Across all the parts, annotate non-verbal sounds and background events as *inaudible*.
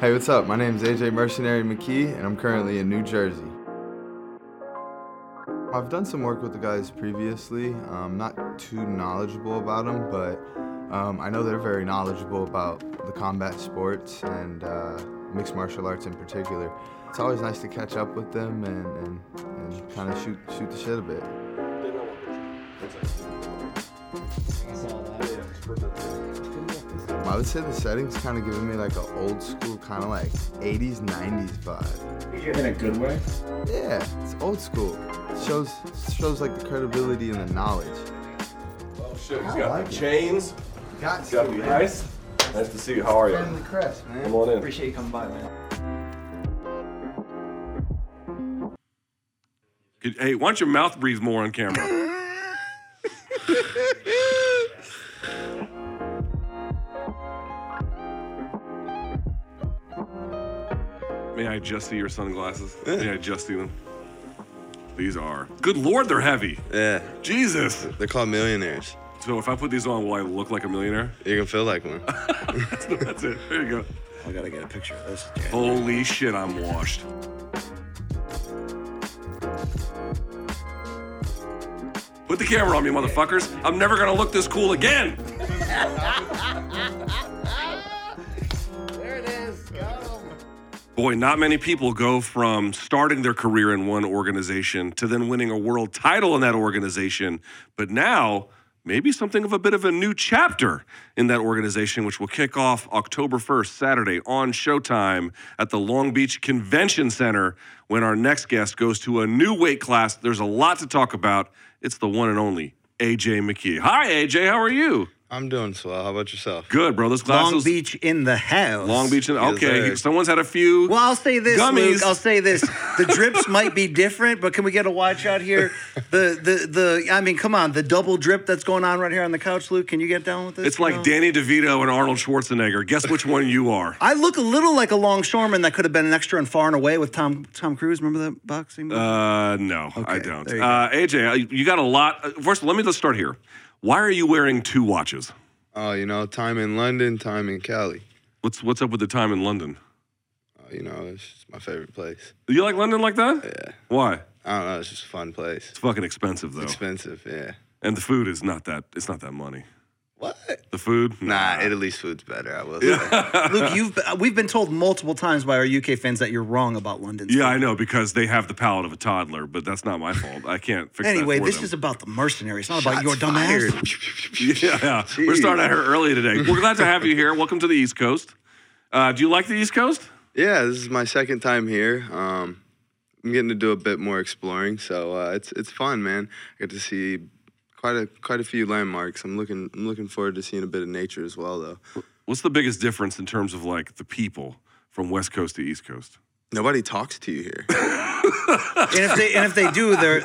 Hey, what's up? My name is AJ Mercenary McKee, and I'm currently in New Jersey. I've done some work with the guys previously. I'm not too knowledgeable about them, but um, I know they're very knowledgeable about the combat sports and uh, mixed martial arts in particular. It's always nice to catch up with them and, and, and kind of shoot shoot the shit a bit. I would say the setting's kind of giving me like an old school, kind of like 80s, 90s vibe. In a good way? Yeah, it's old school. shows shows like the credibility and the knowledge. Oh shit, he's I got like the it. chains. Got He's got the ice. Nice to see you. How are you? Friend of the crest, man. Come on in. Appreciate you coming by, man. Hey, why don't your mouth breathe more on camera? *laughs* I just see your sunglasses? May I just see them? These are. Good lord, they're heavy. Yeah, Jesus. they're called millionaires. So if I put these on, will I look like a millionaire? You can feel like one. *laughs* That's it. There you go. I gotta get a picture of this. Holy shit, I'm washed. Put the camera on me, motherfuckers. I'm never gonna look this cool again. *laughs* Boy, not many people go from starting their career in one organization to then winning a world title in that organization. But now, maybe something of a bit of a new chapter in that organization, which will kick off October 1st, Saturday on Showtime at the Long Beach Convention Center when our next guest goes to a new weight class. There's a lot to talk about. It's the one and only AJ McKee. Hi, AJ. How are you? I'm doing swell. How about yourself? Good, bro. This class Long was- Beach in the house. Long Beach. And, Yes, okay, sir. someone's had a few. Well, I'll say this, Gummies. Luke. I'll say this. *laughs* The drips might be different, but can we get a watch out here? The the the. I mean, come on, the double drip that's going on right here on the couch, Luke. Can you get down with this? It's like know? Danny DeVito and Arnold Schwarzenegger. Guess which one you are? I look a little like a longshoreman that could have been an extra in Far and Away with Tom Tom Cruise. Remember that boxing? movie? Uh, no, I Okay, don't. there you Uh, AJ, uh, you got a lot. First, let me just start here. Why are you wearing two watches? Oh, you know, time in London, time in Cali. What's what's up with the time in London? Oh, you know, it's just my favorite place. You like London like that? Yeah. Why? I don't know. It's just a fun place. It's fucking expensive though, Expensive, yeah. and the food is not that. It's not that money. What? The food? Nah, Italy's food's better. I will *laughs* say. Luke, you've we've been told multiple times by our UK fans that you're wrong about London. Yeah, I know because they have the palate of a toddler, but that's not my fault. I can't fix Anyway, that for this them. is about the mercenary. It's not about Shots your dumb ass. *laughs* Yeah, yeah. we're starting out here early today. We're glad to have you here. Welcome to the East Coast. Uh, do you like the East Coast? yeah, this is my second time here. Um, I'm getting to do a bit more exploring, so uh, it's it's fun, man. I get to see quite a quite a few landmarks. I'm looking I'm looking forward to seeing a bit of nature as well, though. What's the biggest difference in terms of like the people from West Coast to East Coast? Nobody talks to you here. *laughs* And if they and if they do, they're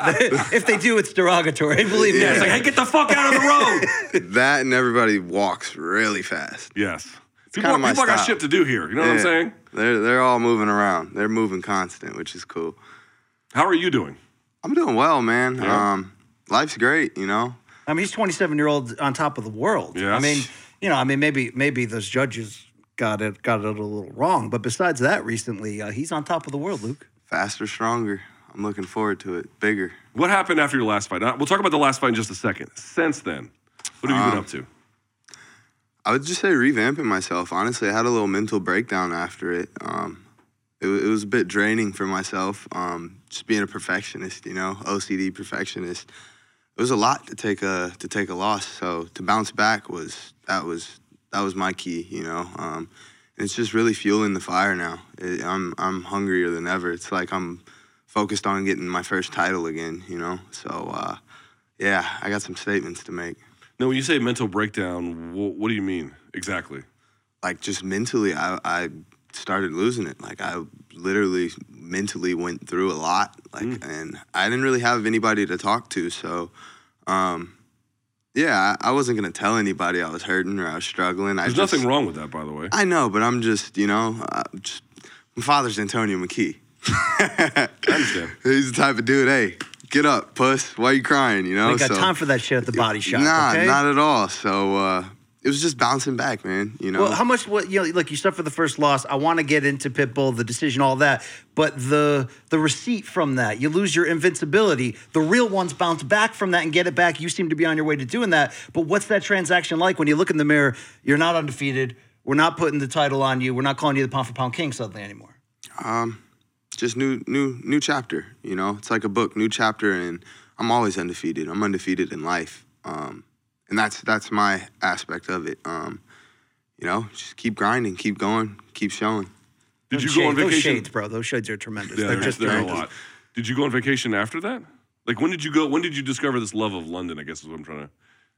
if they do, it's derogatory. Believe me. Yeah, it's like, hey, get the fuck out of the road. *laughs* that and everybody walks really fast. yes. People, kinda my people got shit to do here. You know what I'm saying? They're they're all moving around. They're moving constant, which is cool. How are you doing? I'm doing well, man. Yeah. Um, life's great, you know. I mean, he's 27 year old on top of the world. Yeah. I mean, you know, I mean, maybe maybe those judges got it got it a little wrong, but besides that, recently uh, he's on top of the world, Luke. Faster, stronger. I'm looking forward to it. Bigger. What happened after your last fight? Uh, We'll talk about the last fight in just a second. Since then, what have you been Um, up to? I would just say revamping myself. Honestly, I had a little mental breakdown after it. Um, it, it was a bit draining for myself. Um, just being a perfectionist, you know, OCD perfectionist. It was a lot to take a to take a loss. So to bounce back was that was that was my key, you know. Um, and it's just really fueling the fire now. It, I'm I'm hungrier than ever. It's like I'm focused on getting my first title again, you know. So uh, yeah, I got some statements to make. No, when you say mental breakdown, wh- what do you mean exactly? like just mentally I, I started losing it like i literally mentally went through a lot like and i didn't really have anybody to talk to so um yeah i, I wasn't gonna tell anybody i was hurting or i was struggling There's i just, nothing wrong with that, by the way. i know but i'm just you know uh, just my father's antonio mckee *laughs* I understand. he's the type of dude hey get up puss why are you crying you know I ain't got So- time for that shit at the body shop. Nah, okay? not at all. So uh, it was just bouncing back, man. You know, Well, how much? What you know? Like you suffered the first loss. I want to get into Pitbull, the decision, all that. But the the receipt from that, you lose your invincibility. The real ones bounce back from that and get it back. You seem to be on your way to doing that. But what's that transaction like when you look in the mirror? You're not undefeated. We're not putting the title on you. We're not calling you the pound for pound king suddenly anymore. um, just new, new, new chapter. You know, it's like a book, new chapter, and I'm always undefeated. I'm undefeated in life, um, and that's that's my aspect of it. Um, you know, just keep grinding, keep going, keep showing. Did you Those go on shades- Those vacation? shades, bro. Those shades are tremendous. Yeah, They're they're, just they're a lot. Did you go on vacation after that? Like when did you go? When did you discover this love of London? I guess is what I'm trying to.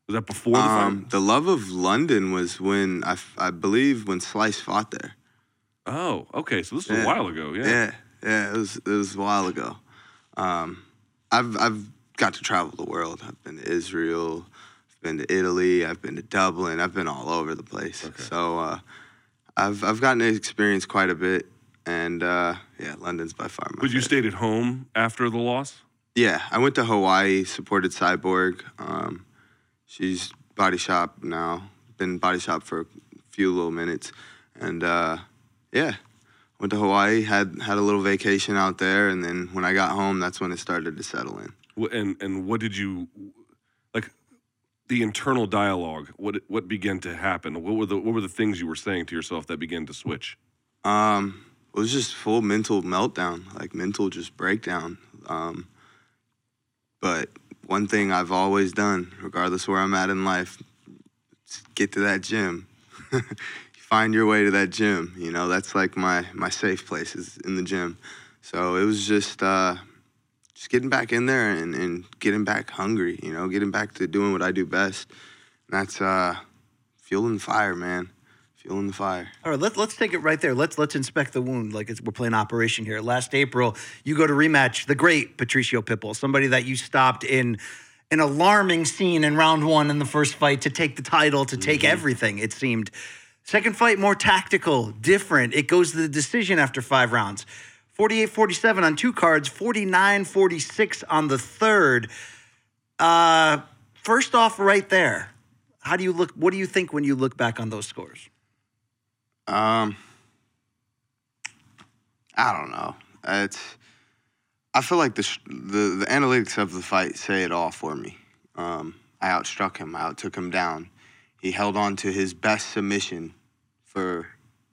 Was that before the Um, fight? the love of London was when I, I believe when Slice fought there. Oh, okay. So this was Yeah. a while ago. Yeah. Yeah, yeah, it was it was a while ago. Um, I've I've got to travel the world. I've been to Israel, I've been to Italy, I've been to Dublin, I've been all over the place. Okay. So uh, I've I've gotten to experience quite a bit, and uh, yeah, London's by far my. But you favorite. stayed at home after the loss. Yeah, I went to Hawaii, supported Cyborg. Um, she's body shop now. Been body shop for a few little minutes, and uh, yeah, went to Hawaii. had had a little vacation out there, and then when I got home, that's when it started to settle in. And and what did you like? The internal dialogue. What what began to happen? What were the what were the things you were saying to yourself that began to switch? Um, it was just full mental meltdown, like mental just breakdown. Um, but one thing I've always done, regardless where I'm at in life, get to that gym. *laughs* Find your way to that gym. You know, that's like my my safe place is in the gym. So it was just uh, just getting back in there and, and getting back hungry. You know, getting back to doing what I do best. And that's uh, fueling the fire, man. Fueling the fire. All right, let's let's take it right there. Let's let's inspect the wound like it's, we're playing Operation here. Last April, you go to rematch the great Patricio Pitbull, somebody that you stopped in an alarming scene in round one in the first fight to take the title, to take everything. It seemed. Second fight more tactical, different. It goes to the decision after five rounds. 48-47 on two cards, 49-46 on the third. Uh, first off, right there, how do you look? What do you think when you look back on those scores? Um, I don't know. It's. I feel like the the the analytics of the fight say it all for me. Um, I outstruck him. I outtook him down. He held on to his best submission for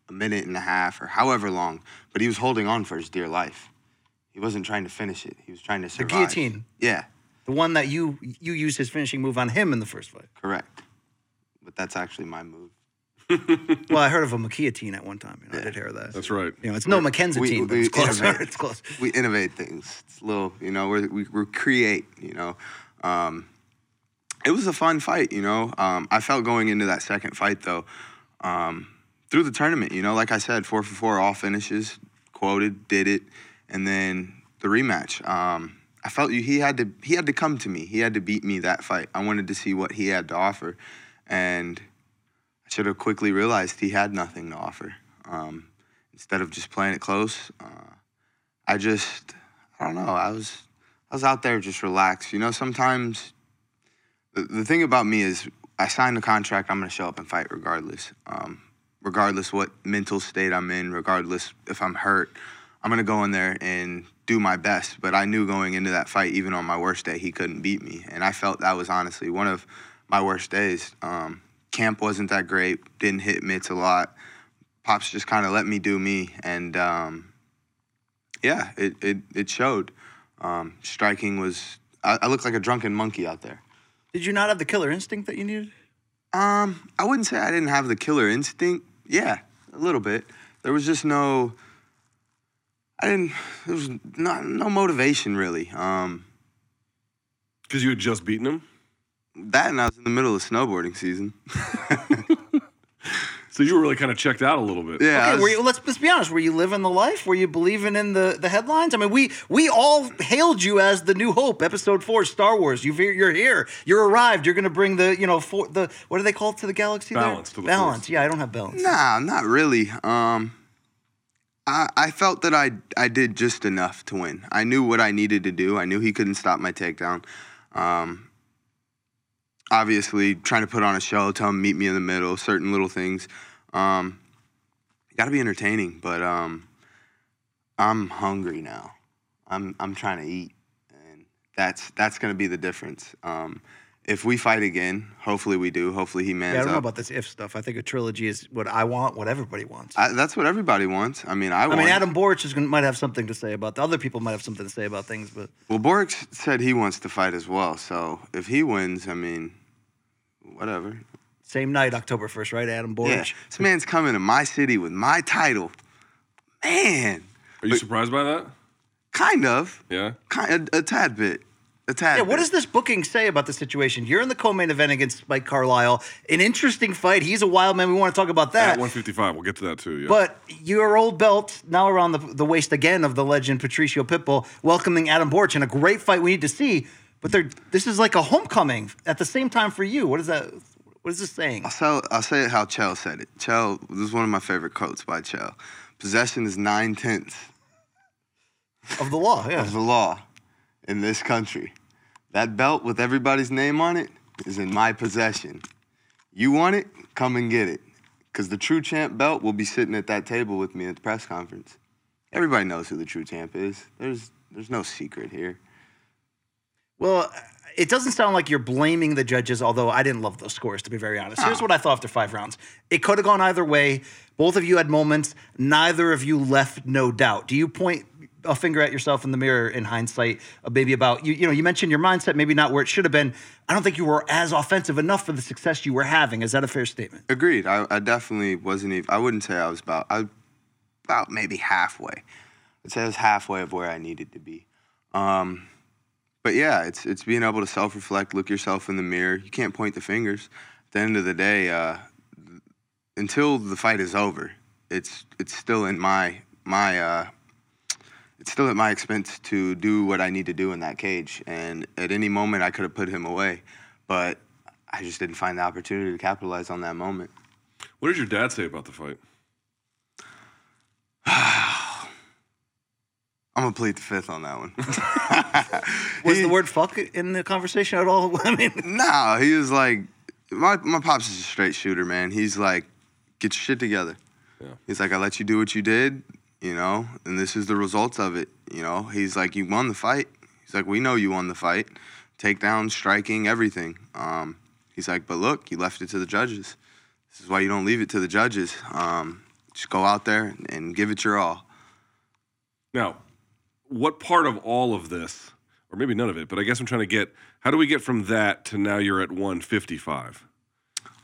a minute and a half or however long, but he was holding on for his dear life. He wasn't trying to finish it. He was trying to survive. The guillotine. Yeah, The one that you you used his finishing move on him in the first fight. correct. But that's actually my move. *laughs* Well, I heard of a *laughs* guillotine at one time. You know, I did hear that. That's right. You know, it's no Mackenzie we- team, but we it's close. innovate. *laughs* it's close. we innovate things. It's a little, you know, we're, we we create, you know. Um, it was a fun fight, you know. Um, I felt going into that second fight though, um, through the tournament, you know, like I said, four for four, all finishes, quoted, did it, and then the rematch. Um, I felt you. He had to. He had to come to me. He had to beat me that fight. I wanted to see what he had to offer, and I should have quickly realized he had nothing to offer. Um, instead of just playing it close, uh, I just I don't know. I was I was out there just relaxed. You know, sometimes the, the thing about me is I signed the contract. I'm gonna show up and fight regardless. Um, regardless what mental state I'm in, regardless if I'm hurt, I'm gonna go in there and do my best. But I knew going into that fight, even on my worst day, he couldn't beat me, and I felt that was honestly one of my worst days. Um, camp wasn't that great. Didn't hit mitts a lot. Pops just kind of let me do me, and um, yeah, it it, it showed. Um, striking was I, I looked like a drunken monkey out there. Did you not have the killer instinct that you needed? Um, I wouldn't say I didn't have the killer instinct. Yeah, a little bit. There was just no. I didn't. There was not no motivation really. Um, Because you had just beaten him. that and I was in the middle of snowboarding season. *laughs* So you were really kind of checked out a little bit. yeah, Okay, was- were you, let's, let's be honest. Were you living the life? Were you believing in the, the headlines? I mean, we we all hailed you as the New Hope, Episode Four, Star Wars. You've, you're here. You're arrived. You're going to bring the you know for, the what do they call it to the galaxy? there? Balance to the balance. force. Yeah, I don't have balance. Nah, not really. Um, I I felt that I I did just enough to win. I knew what I needed to do. I knew he couldn't stop my takedown. Um, obviously trying to put on a show, tell him meet me in the middle, certain little things. Um, got to be entertaining, but um, I'm hungry now. I'm I'm trying to eat, and that's that's gonna be the difference. Um, if we fight again, hopefully we do. Hopefully he mans Yeah, I don't know up. about this if stuff. I think a trilogy is what I want, what everybody wants. I, that's what everybody wants. I mean, I, I want. mean, Adam Borics is gonna, might have something to say about. The other people might have something to say about things, but Well, Borics said he wants to fight as well. So if he wins, I mean, whatever. same night, October first, right? Adam Borics. Yeah, this man's coming to my city with my title. Man, Are you surprised by that? kind of, Yeah. kind a, a tad bit, a tad. Yeah, what bit. does this booking say about the situation? You're in the co-main event against Spike Carlyle. An interesting fight. He's a wild man. We want to talk about that. At that. 155, we'll get to that too. Yeah. But your old belt now around the, the waist again of the legend Patricio Pitbull, welcoming Adam Borics in a great fight we need to see. But they're, this is like a homecoming at the same time for you. What is that? What is this saying? I'll, sell, I'll say it how Chael said it. Chael, this is one of my favorite quotes by Chael. Possession is nine tenths Of the law, yeah. of the law in this country. That belt with everybody's name on it is in my possession. You want it? Come and get it. Because the true champ belt will be sitting at that table with me at the press conference. Everybody knows who the true champ is. There's there's no secret here. Well, it doesn't sound like you're blaming the judges, although I didn't love those scores, to be very honest. Here's what I thought after five rounds it could have gone either way. Both of you had moments. Neither of you left no doubt. Do you point a finger at yourself in the mirror in hindsight, uh, maybe about you? You know, you mentioned your mindset, maybe not where it should have been. I don't think you were as offensive enough for the success you were having. Is that a fair statement? Agreed. I, I definitely wasn't even. I wouldn't say I was about. I about maybe halfway. I'd say I was halfway of where I needed to be. Um, but yeah, it's it's being able to self reflect, look yourself in the mirror. You can't point the fingers. At the end of the day, uh, until the fight is over, it's it's still in my my. Uh, it's still at my expense to do what I need to do in that cage. And at any moment, I could have put him away, but I just didn't find the opportunity to capitalize on that moment. what did your dad say about the fight? *sighs* *sighs* *sighs* I'm gonna plead the fifth on that one. *laughs* *laughs* Was He- the word fuck in the conversation at all? *laughs* I mean, No, he was like, my my pops is a straight shooter, man. He's like, get your shit together. Yeah. He's like, I let you do what you did, you know, and this is the results of it. You know, he's like, you won the fight. He's like, we know you won the fight, takedown, striking, everything. Um, he's like, but look, you left it to the judges. This is why you don't leave it to the judges. Um, just go out there and give it your all. Now, what part of all of this, or maybe none of it, but I guess I'm trying to get how do we get from that to now you're at 155?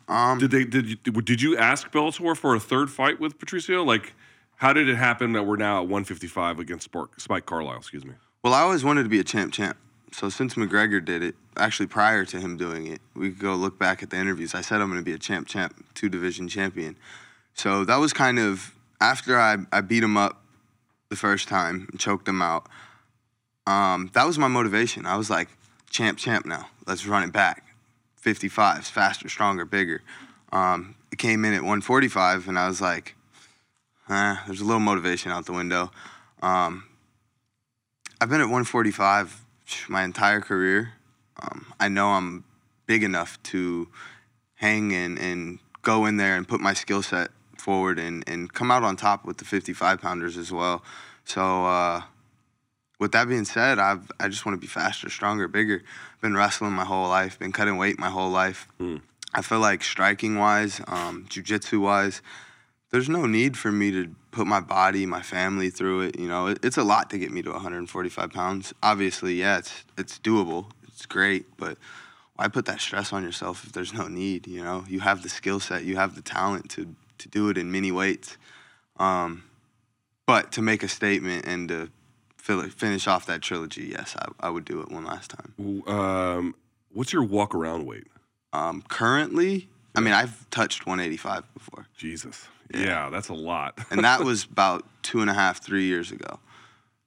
Um, Did they did you, did you ask Bellator for a third fight with Patricio? Like, how did it happen that we're now at 155 against Spark, Spike Carlyle? Excuse me. Well, I always wanted to be a champ champ. So since McGregor did it, actually prior to him doing it, we could go look back at the interviews. I said I'm going to be a champ champ, two division champion. So that was kind of after I, I beat him up the first time and choked him out. Um, that was my motivation. I was like, champ champ now. Let's run it back. 55s, faster, stronger, bigger. Um, it came in at 145, and I was like, eh, there's a little motivation out the window. Um, I've been at 145 my entire career. Um, I know I'm big enough to hang and, and go in there and put my skill set forward and, and come out on top with the 55 pounders as well. So, uh, with that being said, I've, I just want to be faster, stronger, bigger. Been wrestling my whole life, been cutting weight my whole life. I feel like striking wise, um, jujitsu wise, there's no need for me to put my body, my family through it. You know, it, it's a lot to get me to 145 pounds. Obviously, yeah, it's it's doable. It's great, but why put that stress on yourself if there's no need? You know, you have the skill set, you have the talent to to do it in many weights. Um, but to make a statement and to finish off that trilogy, yes, I, I would do it one last time. Um, what's your walk around weight? Um, currently, I mean, I've touched 185 before. Jesus. Yeah, that's a lot. *laughs* and that was about two and a half, three years ago.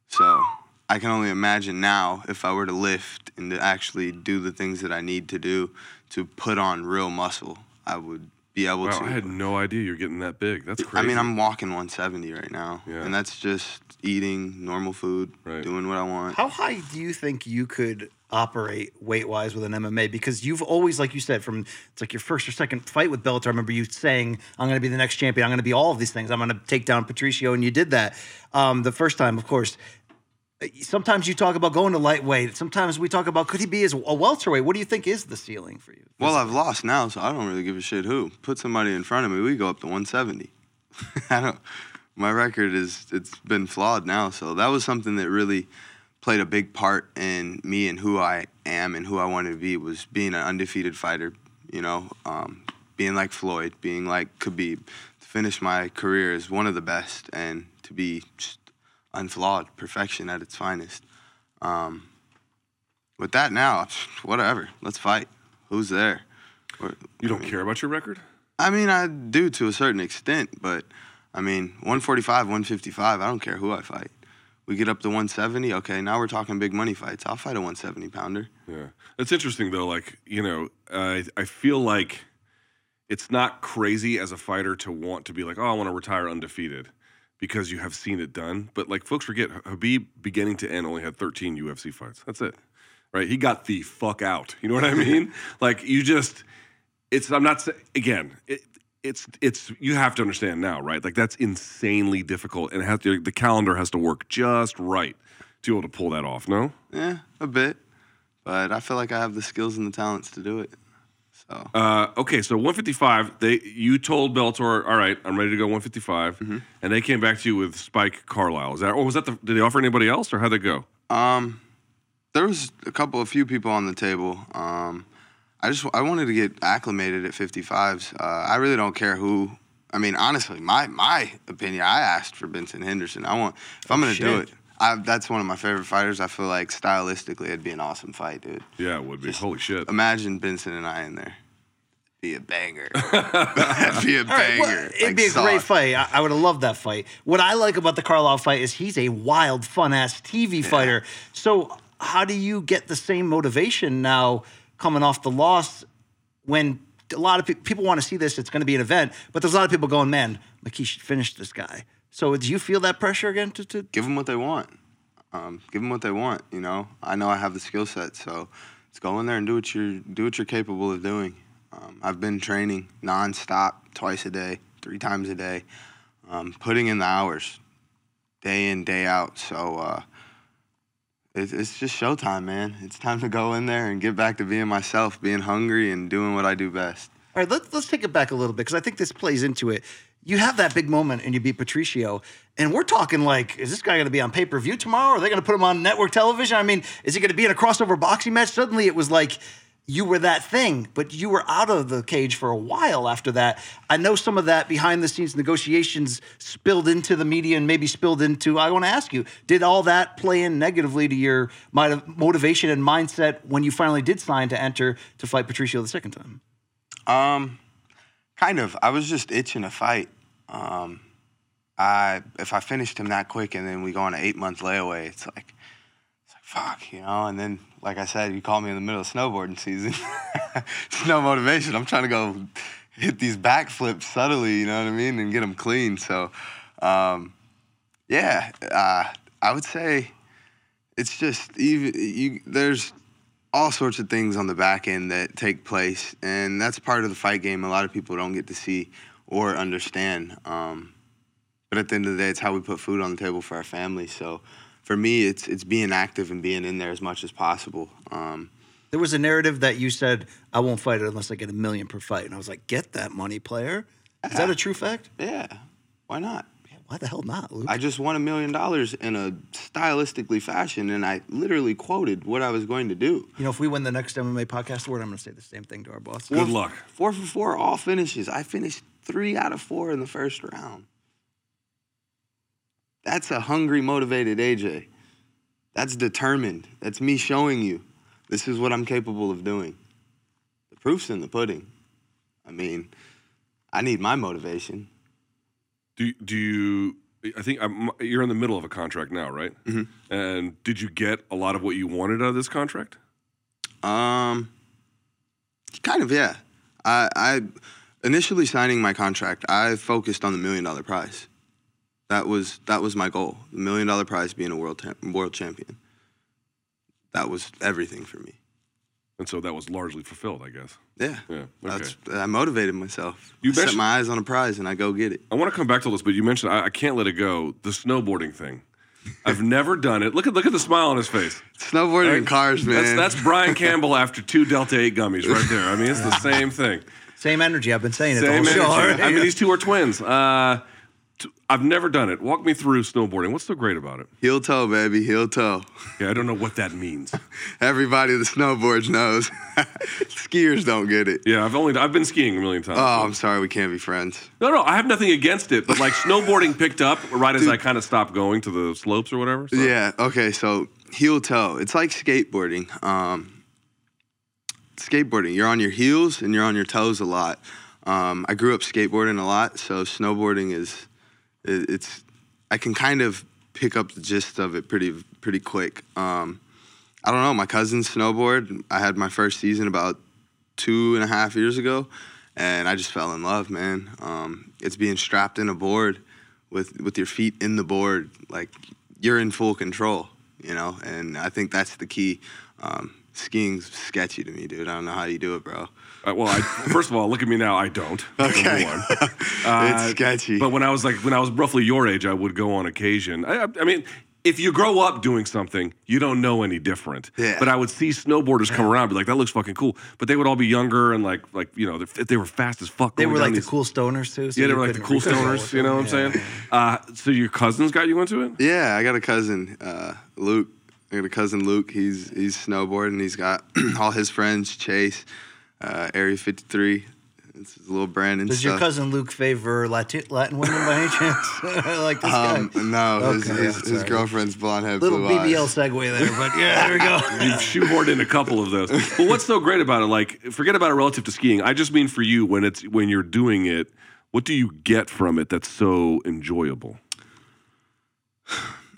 So I can only imagine now if I were to lift and to actually do the things that I need to do to put on real muscle, I would be able Wow, to. I had no idea you're getting that big. That's crazy. I mean, I'm walking 170 right now, Yeah. and that's just eating normal food, Right. doing what I want. How high do you think you could operate weight wise with an MMA? Because you've always, like you said, from it's like your first or second fight with Bellator. I remember you saying, "I'm going to be the next champion. I'm going to be all of these things. I'm going to take down Patricio," and you did that um, the first time, of course. Sometimes you talk about going to lightweight. Sometimes we talk about could he be as a welterweight? What do you think is the ceiling for you? Well, I've lost now, so I don't really give a shit who. Put somebody in front of me, we go up to 170. *laughs* I don't. My record is it's been flawed now, so that was something that really played a big part in me and who I am and who I wanted to be was being an undefeated fighter. You know, um, being like Floyd, being like Khabib. To finish my career as one of the best and to be just unflawed, perfection at its finest. Um, with that now, *sighs* whatever. Let's fight. Who's there? Or- You don't care about your record? I mean, I do to a certain extent, but I mean, 145, 155, I don't care who I fight. We get up to 170, okay, now we're talking big money fights. I'll fight a 170 pounder. Yeah, it's interesting though. Like you know, I I feel like it's not crazy as a fighter to want to be like, oh, I want to retire undefeated because you have seen it done. But like folks forget, Khabib beginning to end only had 13 UFC fights. That's it, right? He got the fuck out. You know what I mean? *laughs* like you just, it's. I'm not saying again. It, it's it's you have to understand now, right? Like that's insanely difficult, and has to, the calendar has to work just right to be able to pull that off. No. Yeah, a bit. But I feel like I have the skills and the talents to do it. So, Uh, okay, so 155. They you told Bellator, all right, I'm ready to go 155, Mm-hmm. and they came back to you with Spike Carlyle. Is that or was that the? Did they offer anybody else, or how'd they go? um, there was a couple, a few people on the table. Um, I just, I wanted to get acclimated at 55s. Uh, I really don't care who. I mean, honestly, my my opinion. I asked for Benson Henderson. I want if I'm gonna do it. I, that's one of my favorite fighters. I feel like stylistically, it'd be an awesome fight, dude. Yeah, it would be. Holy shit. Imagine Benson and I in there. Be a banger. That'd *laughs* be a All right, banger. well, it'd Like be a great fight. I, I would have loved that fight. What I like about the Carlyle fight is he's a wild, fun ass TV fighter. So how do you get the same motivation now coming off the loss when a lot of pe- people want to see this? It's going to be an event, but there's a lot of people going, "Man, McKee should finish this guy." So do you feel that pressure again? To, to give them what they want. Um, give them what they want. You know, I know I have the skill set, so let's go in there and do what you're do what you're capable of doing. Um, I've been training nonstop, twice a day, three times a day, um, putting in the hours, day in day out. So uh, it, it's just showtime, man. It's time to go in there and get back to being myself, being hungry, and doing what I do best. All right, let's let's take it back a little bit because I think this plays into it. You have that big moment and you beat Patricio, and we're talking like, is this guy going to be on pay per view tomorrow? Are they going to put him on network television? I mean, is he going to be in a crossover boxing match? Suddenly, it was like you were that thing, but you were out of the cage for a while after that. I know some of that behind the scenes negotiations spilled into the media and maybe spilled into. I want to ask you, did all that play in negatively to your motivation and mindset when you finally did sign to enter to fight Patricio the second time? Um, kind of. I was just itching to fight. Um, I if I finished him that quick and then we go on an eight month layaway, it's like it's like fuck, you know. And then, like I said, you call me in the middle of snowboarding season. *laughs* It's no motivation. I'm trying to go hit these backflips subtly, you know what I mean, and get them clean. So, um, yeah, uh, I would say it's just even you. There's all sorts of things on the back end that take place, and that's part of the fight game. A lot of people don't get to see or understand. Um, but at the end of the day, it's how we put food on the table for our family. So, for me, it's it's being active and being in there as much as possible. Um, There was a narrative that you said, I won't fight it unless I get a million per fight. And I was like, get that money, player. Is that a true fact? yeah, why not? Why the hell not, Luke? I just won a million dollars in a stylistically fashion, and I literally quoted what I was going to do. you know, if we win the next MMA podcast award, I'm going to say the same thing to our boss. Good luck. Four for four, all finishes. I finished three out of four in the first round. That's a hungry, motivated AJ. That's determined. That's me showing you this is what I'm capable of doing. The proof's in the pudding. I mean, I need my motivation. Do do you? I think I'm, you're in the middle of a contract now, right? Mm-hmm. And did you get a lot of what you wanted out of this contract? Um, kind of, yeah. I, I initially signing my contract, I focused on the million dollar prize. That was that was my goal. The million dollar prize being a world tam- world champion. that was everything for me. And so that was largely fulfilled, I guess. Yeah. Yeah, okay. That's I motivated myself. You I set my eyes on a prize and I go get it. I want to come back to this, but you mentioned I, I can't let it go. The snowboarding thing. I've *laughs* never done it. Look at look at the smile on his face. Snowboarding in cars, man. That's that's Brian *laughs* Campbell after two Delta Eight gummies right there. I mean, it's the same thing. Same energy. I've been saying it Same the whole show. energy. I mean, these two are twins. Uh, t- I've never done it. Walk me through snowboarding. What's so great about it? heel toe, baby, heel toe. Yeah, I don't know what that means. *laughs* Everybody that snowboards knows. *laughs* Skiers don't get it. Yeah, I've only I've been skiing a million times. Oh, I'm sorry, we can't be friends. No, no, I have nothing against it, but like *laughs* snowboarding picked up right as I kind of stopped going to the slopes or whatever. so- Yeah. Okay. So heel toe. It's like skateboarding. Um, skateboarding. You're on your heels and you're on your toes a lot. Um, I grew up skateboarding a lot, so snowboarding is it, it's I can kind of pick up the gist of it pretty pretty quick. Um, I don't know. My cousins snowboard. I had my first season about two and a half years ago, and I just fell in love, man. Um, it's being strapped in a board with with your feet in the board, like you're in full control, you know. And I think that's the key. Um, skiing's sketchy to me, dude. I don't know how you do it, bro. Uh, well, I, first of all, look at me now. I don't. *laughs* Okay. *laughs* Uh, it's sketchy. But when I was like, when I was roughly your age, I would go on occasion. I, I- I mean, if you grow up doing something, you don't know any different. Yeah. But I would see snowboarders come around, be like, "That looks fucking cool." But they would all be younger and like, like you know, they, they were fast as fuck. They were down like the cool stoners too. so Yeah, they were like the cool stoners. You know them. what I'm saying? Uh, so your cousins got you into it? Yeah, I got a cousin, uh, Luke. I got a cousin Luke. He's he's snowboarding. He's got all his friends. Chase, uh, Area 53. It's his little Brandon. Does your cousin Luke favor Latin, Latin women by any chance? like this Um, guy. no, his, Okay, his, yeah, his sorry. girlfriend's blonde head, Little blue BBL eyes. segue there, but yeah, there we go. You've shoehorned in a couple of those. But what's so great about it? Like, forget about it relative to skiing. I just mean for you when it's when you're doing it. What do you get from it that's so enjoyable?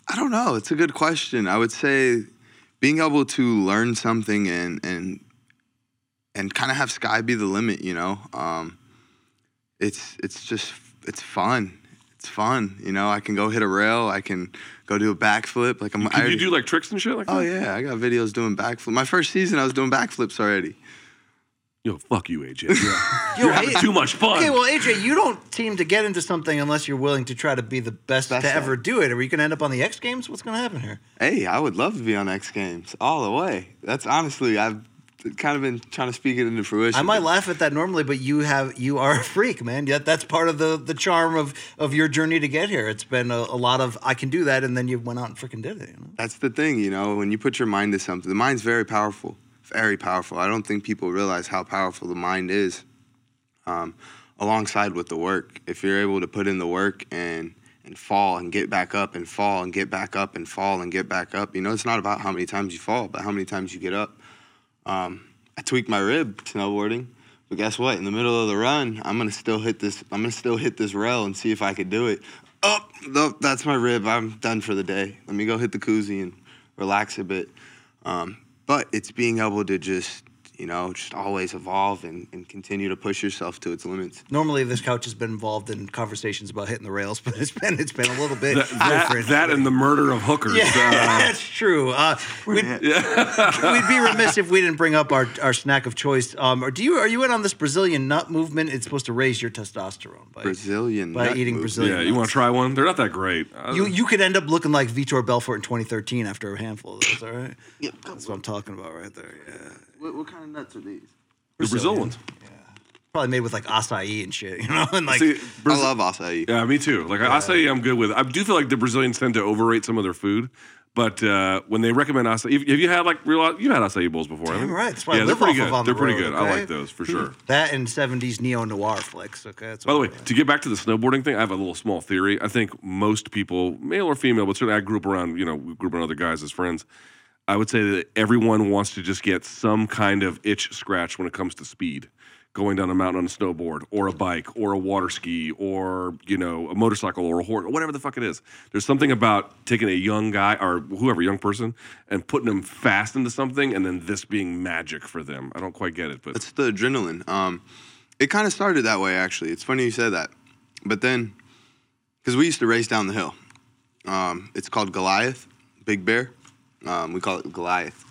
I don't know. It's a good question. I would say being able to learn something and and and kind of have sky be the limit. You know, um, it's it's just it's fun. It's fun. You know, I can go hit a rail. I can go do a backflip. Like I'm. I Can you already- do like tricks and shit like that? Oh yeah, I got videos doing backflip. My first season, I was doing backflips already. Yo, fuck you, AJ. *laughs* Yo, You're having hey- too much fun. Okay, well, AJ, you don't seem to get into something unless you're willing to try to be the best, Best to at ever do it. Are you going to end up on the X Games? What's going to happen here? Hey, I would love to be on X Games all the way. That's honestly, I've kind of been trying to speak it into fruition. I might laugh at that normally, but you have you are a freak, man. Yet that's part of the the charm of of your journey to get here. It's been a, a lot of I can do that, and then you went out and freaking did it. You know? That's the thing, you know, when you put your mind to something, the mind's very powerful, very powerful. I don't think people realize how powerful the mind is um, alongside with the work. If you're able to put in the work and and fall and get back up and fall and get back up and fall and get back up, you know, it's not about how many times you fall, but how many times you get up. Um, I tweaked my rib snowboarding, but guess what? In the middle of the run, I'm gonna still hit this. I'm gonna still hit this rail and see if I could do it. Oh, nope, that's my rib. I'm done for the day. Let me go hit the koozie and relax a bit. Um, but it's being able to just, you know, just always evolve and, and continue to push yourself to its limits. Normally, this couch has been involved in conversations about hitting the rails, *laughs* but it's been it's been a little bit that, that, different. that and the murder of hookers. yeah, Uh, *laughs* that's true. Uh, we'd, *laughs* we'd be remiss if we didn't bring up our, our snack of choice. Um, or do you are you in on this Brazilian nut movement? It's supposed to raise your testosterone by Brazilian. by nut eating movement. Brazilian. yeah, you want to try one? They're not that great. Uh, You you could end up looking like Vitor Belfort in 2013 after a handful of those. All right, Yeah. that's what I'm talking about right there. Yeah, What, what kind of nuts are these? the Brazilians. probably made with like acai and shit, *laughs* you know, and like See, I Braz- love acai. Yeah, me too. Like I say, I'm good with. I do feel like the Brazilians tend to overrate some of their food, but uh, when they recommend acai, have have you had like real? You've had acai bowls before, haven't you? right. That's what I yeah, live they're pretty off of good. on the they're pretty road, good. I okay? like those for sure. that and 70s neo noir flicks. Okay, that's By the way, to get back to the snowboarding thing, I have a little small theory. I think most people, male or female, but certainly I grew up around, you know, we grew up around other guys as friends. I would say that everyone wants to just get some kind of itch scratch when it comes to speed. Going down a mountain on a snowboard or a bike or a water ski or, you know, a motorcycle or a horse or whatever the fuck it is. There's something about taking a young guy or whoever, young person, and putting them fast into something and then this being magic for them. I don't quite get it, but It's the adrenaline. Um, it kind of started that way, actually. It's funny you said that. But then, because we used to race down the hill. Um, it's called Goliath, Big Bear. Um, we call it Goliath.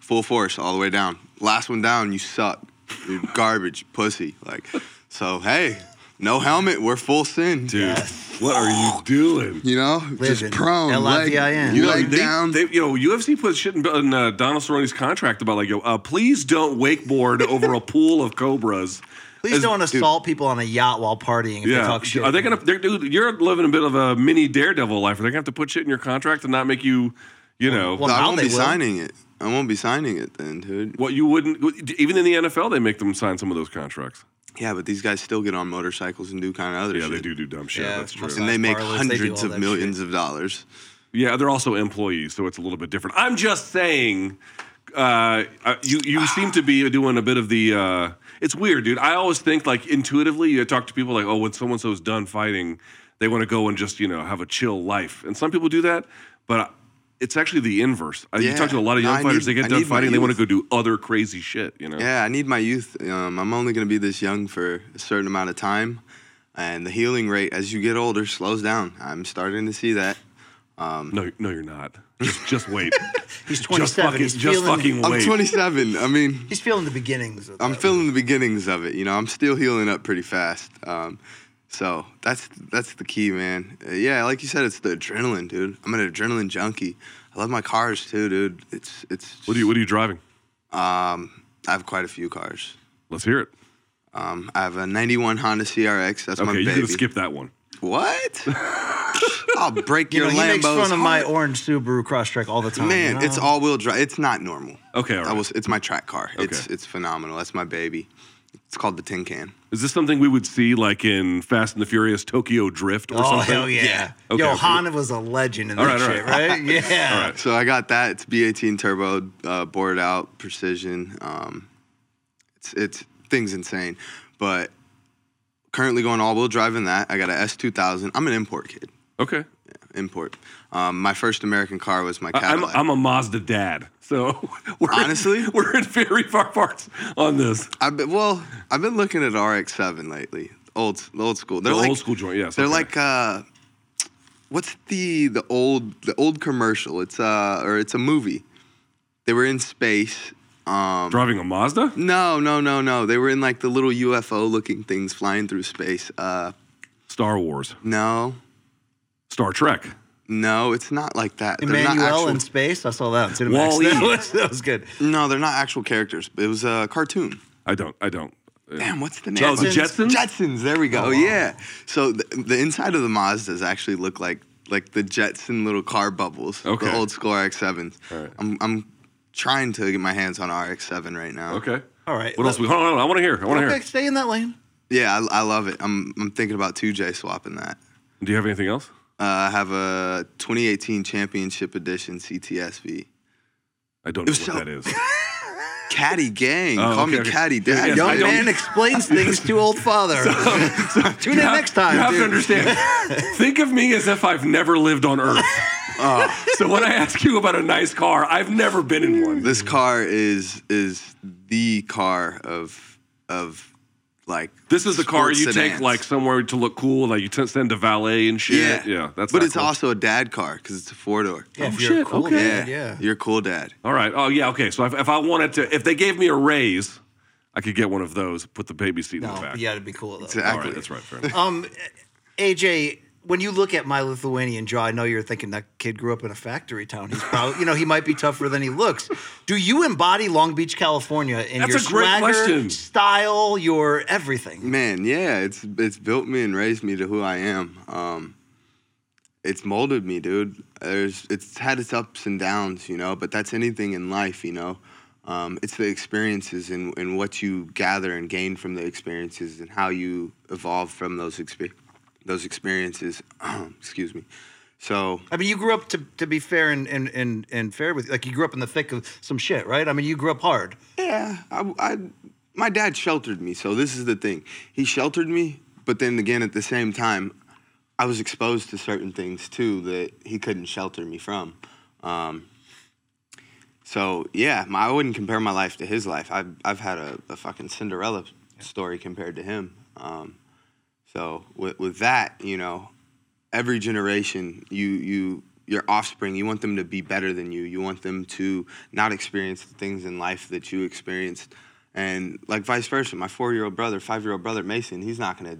full force all the way down. Last one down, you suck. You're *laughs* garbage, pussy. Like, so hey, no helmet, we're full sin, Dude, what are you doing? You know, just prone, leg, L-I-V-I-N. you know, leg they, down. They, you know, UFC put shit in, in uh, Donald Cerrone's contract about like, yo, uh, please don't wakeboard over a *laughs* pool of cobras. Please As- don't assault people on a yacht while partying if they Yeah, talk shit. are they gonna? They're, dude, you're living a bit of a mini daredevil life. Are they gonna have to put shit in your contract and not make you, you know, well, I won't be will. signing it. I won't be signing it then, dude. what you wouldn't? Even in the NFL, they make them sign some of those contracts. Yeah, but these guys still get on motorcycles and do kind of other shit. Yeah, shit. they do do dumb shit. Yeah, That's true. And they make Parlors, they do hundreds all of that millions of dollars. Yeah, they're also employees, so it's a little bit different. I'm just saying, uh, uh, you you seem to be doing a bit of the. Uh, it's weird, dude. I always think like intuitively, you talk to people like, oh, when someone so's done fighting, they want to go and just you know have a chill life, and some people do that, but. It's actually the inverse. Uh, You talk to a lot of young No, fighters; need- they I get done need my fighting, they want to go do other crazy shit. You know? Yeah, I need my youth. Um, I'm only going to be this young for a certain amount of time. And the healing rate as you get older slows down. I'm starting to see that. No, no, you're not. Just, just wait. *laughs* He's just 27. fucking, he's, just feeling, fucking I'm 27. I mean, he's feeling the beginnings of I'm that. feeling the beginnings of it. You know, I'm still healing up pretty fast. Um, so that's that's the key, man. Uh, yeah, like you said, it's the adrenaline, dude. I'm an adrenaline junkie. I love my cars too, dude. It's it's. What are you What are you driving? Um, I have quite a few cars. Let's hear it. Um, I have a '91 Honda CRX. That's my baby. Okay, you baby. can skip that one. What? *laughs* I'll break You your know, he makes Lambos. fun of my heart. orange Subaru Crosstrek all the time. Man, you know? it's all-wheel drive. It's not normal. Okay, all I was, it's my track car. It's Okay. it's phenomenal. That's my baby. It's called the Tin Can. Is this something we would see like in Fast and the Furious Tokyo Drift or something? Oh something? hell yeah! Okay, Yo. Honda was a legend in All that right, shit, right? *laughs* Yeah. All right. So I got that. It's B18 turbo, uh, bored out, precision. Um, it's it's things insane, but currently going all-wheel drive in that. I got a S2000. I'm an import kid. Okay. Import. Um, my first American car was my I- I'm, Cadillac. I'm a Mazda dad. So *laughs* we're Honestly? we're in very far parts on this. I've been, well, I've been looking at RX-7 lately. Old, old school. They're The like old school joint, yes. They're okay. like uh, what's the the old the old commercial? It's uh or it's a movie. They were in space. Um, driving a Mazda. no, no, no, no. They were in like the little UFO looking things flying through space. Uh, Star Wars, no, Star Trek. No, it's not like that. They're not Emmanuel actual, in space. I saw that on Cinemax. Wall-E. *laughs* That was, that was good. No, they're not actual characters. It was a cartoon. I don't. I don't. Damn, what's the name? Oh, the Jetsons? Jetsons. Jetsons. There we go. Oh yeah. So the, the inside of the Mazdas actually look like like the Jetson little car bubbles. Okay. The old school RX-7s. All right. I'm I'm trying to get my hands on RX-7 right now. Okay. All right. What else? We, hold on, hold on. I want to hear. I want to Okay, hear. stay in that lane. Yeah, I, I love it. I'm I'm thinking about 2J swapping that. Do you have anything else? Uh, I have a 2018 Championship Edition CTSV. I don't know what so- that is. *laughs* Caddy gang. Oh, Call okay, me okay. Caddy Yes, Dad. I Young man explains things to old *laughs* father. Tune in have- next time. You have to understand. *laughs* think of me as if I've never lived on Earth. Oh. so when I ask you about a nice car, I've never been in one. This car is is the car of of like This is the car sports you take like somewhere to look cool, like you t- send to valet and shit. yeah yeah. That's but it's cool. also a dad car because it's a four door. Yeah, if Oh, you're a shit, cool okay. dad, yeah, yeah. you're a cool dad. all right. Oh yeah, okay. So if, if I wanted to, if they gave me a raise, I could get one of those. Put the baby seat in No, the back. yeah, it'd be cool though. Exactly. All right, that's right. Fair *laughs* enough. Um, AJ, when you look at my Lithuanian jaw, I know you're thinking that kid grew up in a factory town. He's probably, you know, he might be tougher than he looks. Do you embody Long Beach, California in That's your a great swagger, question. style, your everything? Man, yeah, it's it's built me and raised me to who I am. Um, it's molded me, dude. There's it's had its ups and downs, you know, but that's anything in life, you know. Um, it's the experiences and, and what you gather and gain from the experiences and how you evolve from those expe- those experiences. *clears throat* Excuse me. So I mean, you grew up to, to be fair and, and, and, and fair with, like, you grew up in the thick of some shit, right? I mean, you grew up hard. Yeah, I, I, my dad sheltered me. So this is the thing. He sheltered me, but then again, at the same time, I was exposed to certain things too that he couldn't shelter me from. Um, so yeah, my, I wouldn't compare my life to his life. I've I've had a, a fucking Cinderella story compared to him. Um, so with with that, you know, every generation you you your offspring. You want them to be better than you. You want them to not experience the things in life that you experienced, and like vice versa. My four-year-old brother, five-year-old brother Mason, he's not gonna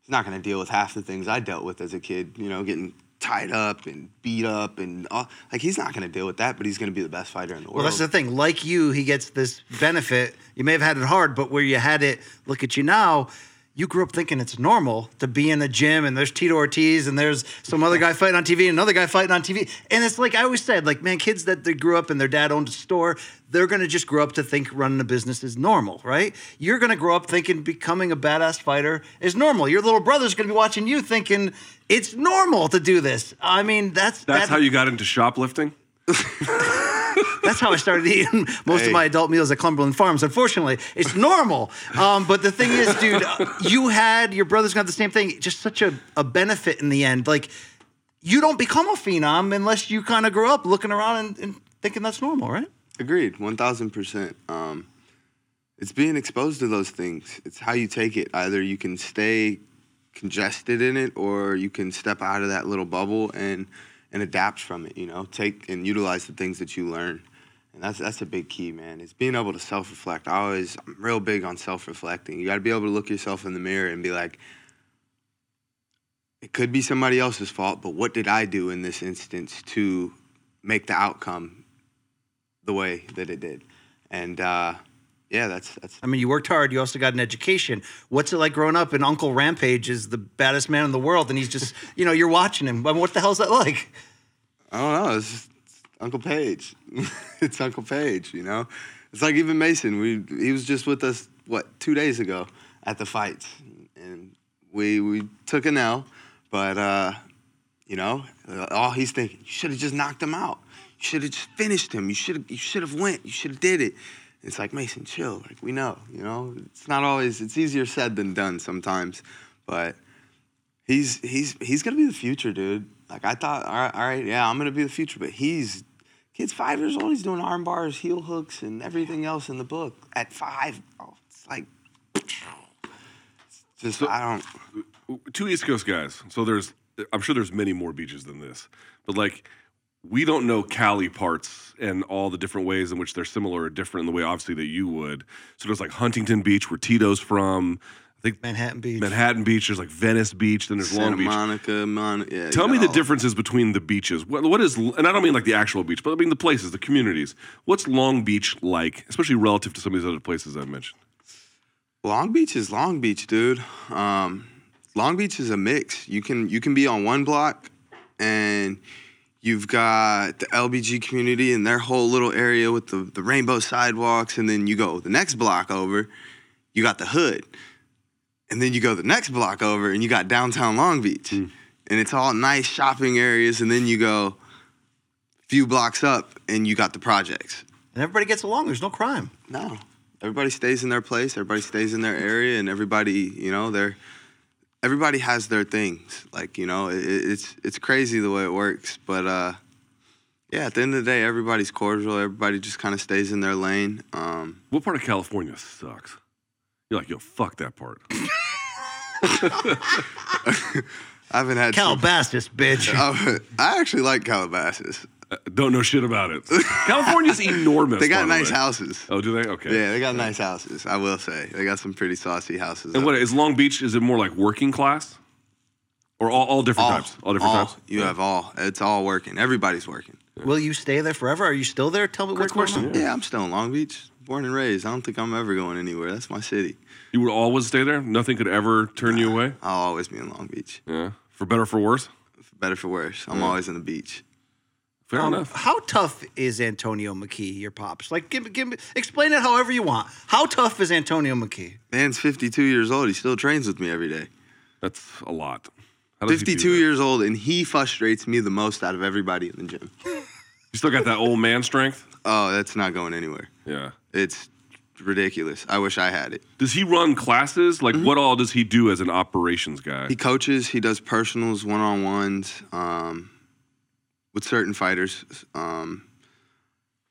he's not gonna deal with half the things I dealt with as a kid. You know, getting tied up and beat up and all, like he's not gonna deal with that, but he's gonna be the best fighter in the world Well, world. that's the thing. Like you, he gets this benefit. You may have had it hard, but where you had it, look at you now. You grew up thinking it's normal to be in a gym and there's Tito Ortiz and there's some other guy fighting on TV and another guy fighting on TV. And it's like I always said, like, man, kids that they grew up and their dad owned a store, they're gonna just grow up to think running a business is normal, right? You're gonna grow up thinking becoming a badass fighter is normal. Your little brother's gonna be watching you thinking it's normal to do this. I mean, that's That's that- how you got into shoplifting? *laughs* That's how I started eating *laughs* most Hey. of my adult meals at Cumberland Farms. Unfortunately, it's normal. Um, but the thing is, dude, you had your brother's got the same thing. Just such a, a benefit in the end. Like, you don't become a phenom unless you kind of grow up looking around and, and thinking that's normal, right? Agreed, one thousand percent. Um, it's being exposed to those things. It's how you take it. Either you can stay congested in it, or you can step out of that little bubble and and adapt from it. You know, take and utilize the things that you learn, and that's that's a big key, man. It's being able to self reflect. I always, I'm real big on self reflecting. You got to be able to look yourself in the mirror and be like. It could be somebody else's fault, but what did I do in this instance to make the outcome the way that it did. And uh, yeah, that's that's I mean, you worked hard. You also got an education. What's it like growing up and Uncle Rampage is the baddest man in the world, and he's just, *laughs* you know, you're watching him. I mean, what the hell's that like? I don't know. It's just Uncle Page. *laughs* it's Uncle Page. You know, it's like even Mason. We he was just with us what two days ago at the fights, and we we took an L, but uh, you know, all he's thinking, you should have just knocked him out. You should have just finished him. You should have you should have went. You should have did it. It's like Mason, chill. Like we know, you know, it's not always. It's easier said than done sometimes, but he's he's he's gonna be the future, dude. Like I thought, all right, all right, yeah, I'm gonna be the future, but he's kid's five years old. He's doing arm bars, heel hooks, and everything else in the book at five. Oh, it's like it's just I don't. two East Coast guys. So there's, I'm sure there's many more beaches than this, but like, we don't know Cali parts and all the different ways in which they're similar or different in the way, obviously, that you would. So there's like Huntington Beach, where Tito's from. I think Manhattan Beach. Manhattan Beach. There's like Venice Beach. Then there's Santa Long Beach. Monica, Mon- yeah. Tell me the know. differences between the beaches. What, what is, and I don't mean like the actual beach, but I mean the places, the communities. What's Long Beach like, especially relative to some of these other places I've mentioned? Long Beach is Long Beach, dude. Um, Long Beach is a mix. You can you can be on one block, and you've got the LBG community and their whole little area with the, the rainbow sidewalks, and then you go the next block over, you got the hood, and then you go the next block over, and you got downtown Long Beach, and it's all nice shopping areas, and then you go a few blocks up, and you got the projects. and everybody gets along. There's no crime. No. Everybody stays in their place, everybody stays in their area, and everybody, you know, they're everybody has their things. Like, you know, it, it's it's crazy the way it works. But uh yeah, at the end of the day, everybody's cordial. Everybody just kind of stays in their lane. Um, What part of California sucks? You're like, yo, fuck that part. *laughs* I haven't had some- Calabasas, bitch. Uh, I actually like Calabasas. Uh, Don't know shit about it. California's *laughs* enormous. They by got the nice way. houses. Oh, do they? Okay. Yeah, they got nice houses. I will say they got some pretty saucy houses. And up what is Long Beach? Is it more like working class, or all, all different all, types? All different all. types. You have all. It's all working. Everybody's working. Will you stay there forever? Are you still there? Tell me what's going on. Yeah, I'm still in Long Beach, born and raised. I don't think I'm ever going anywhere. That's my city. You would always stay there. Nothing could ever turn you away. I'll always be in Long Beach, Yeah, for better or for worse. for better for worse. I'm always in the beach. Fair Um, enough. How tough is Antonio McKee, your pops? Like, give, give me, explain it however you want. How tough is Antonio McKee? Man's 52 years old. He still trains with me every day. That's a lot. How does he do 52 that? years old, and he frustrates me the most out of everybody in the gym. You still got that old man strength. Oh, that's not going anywhere. Yeah. It's ridiculous. I wish I had it. Does he run classes? Like, Mm-hmm. what all does he do as an operations guy? He coaches. He does personals, one on ones, um, with certain fighters. Um,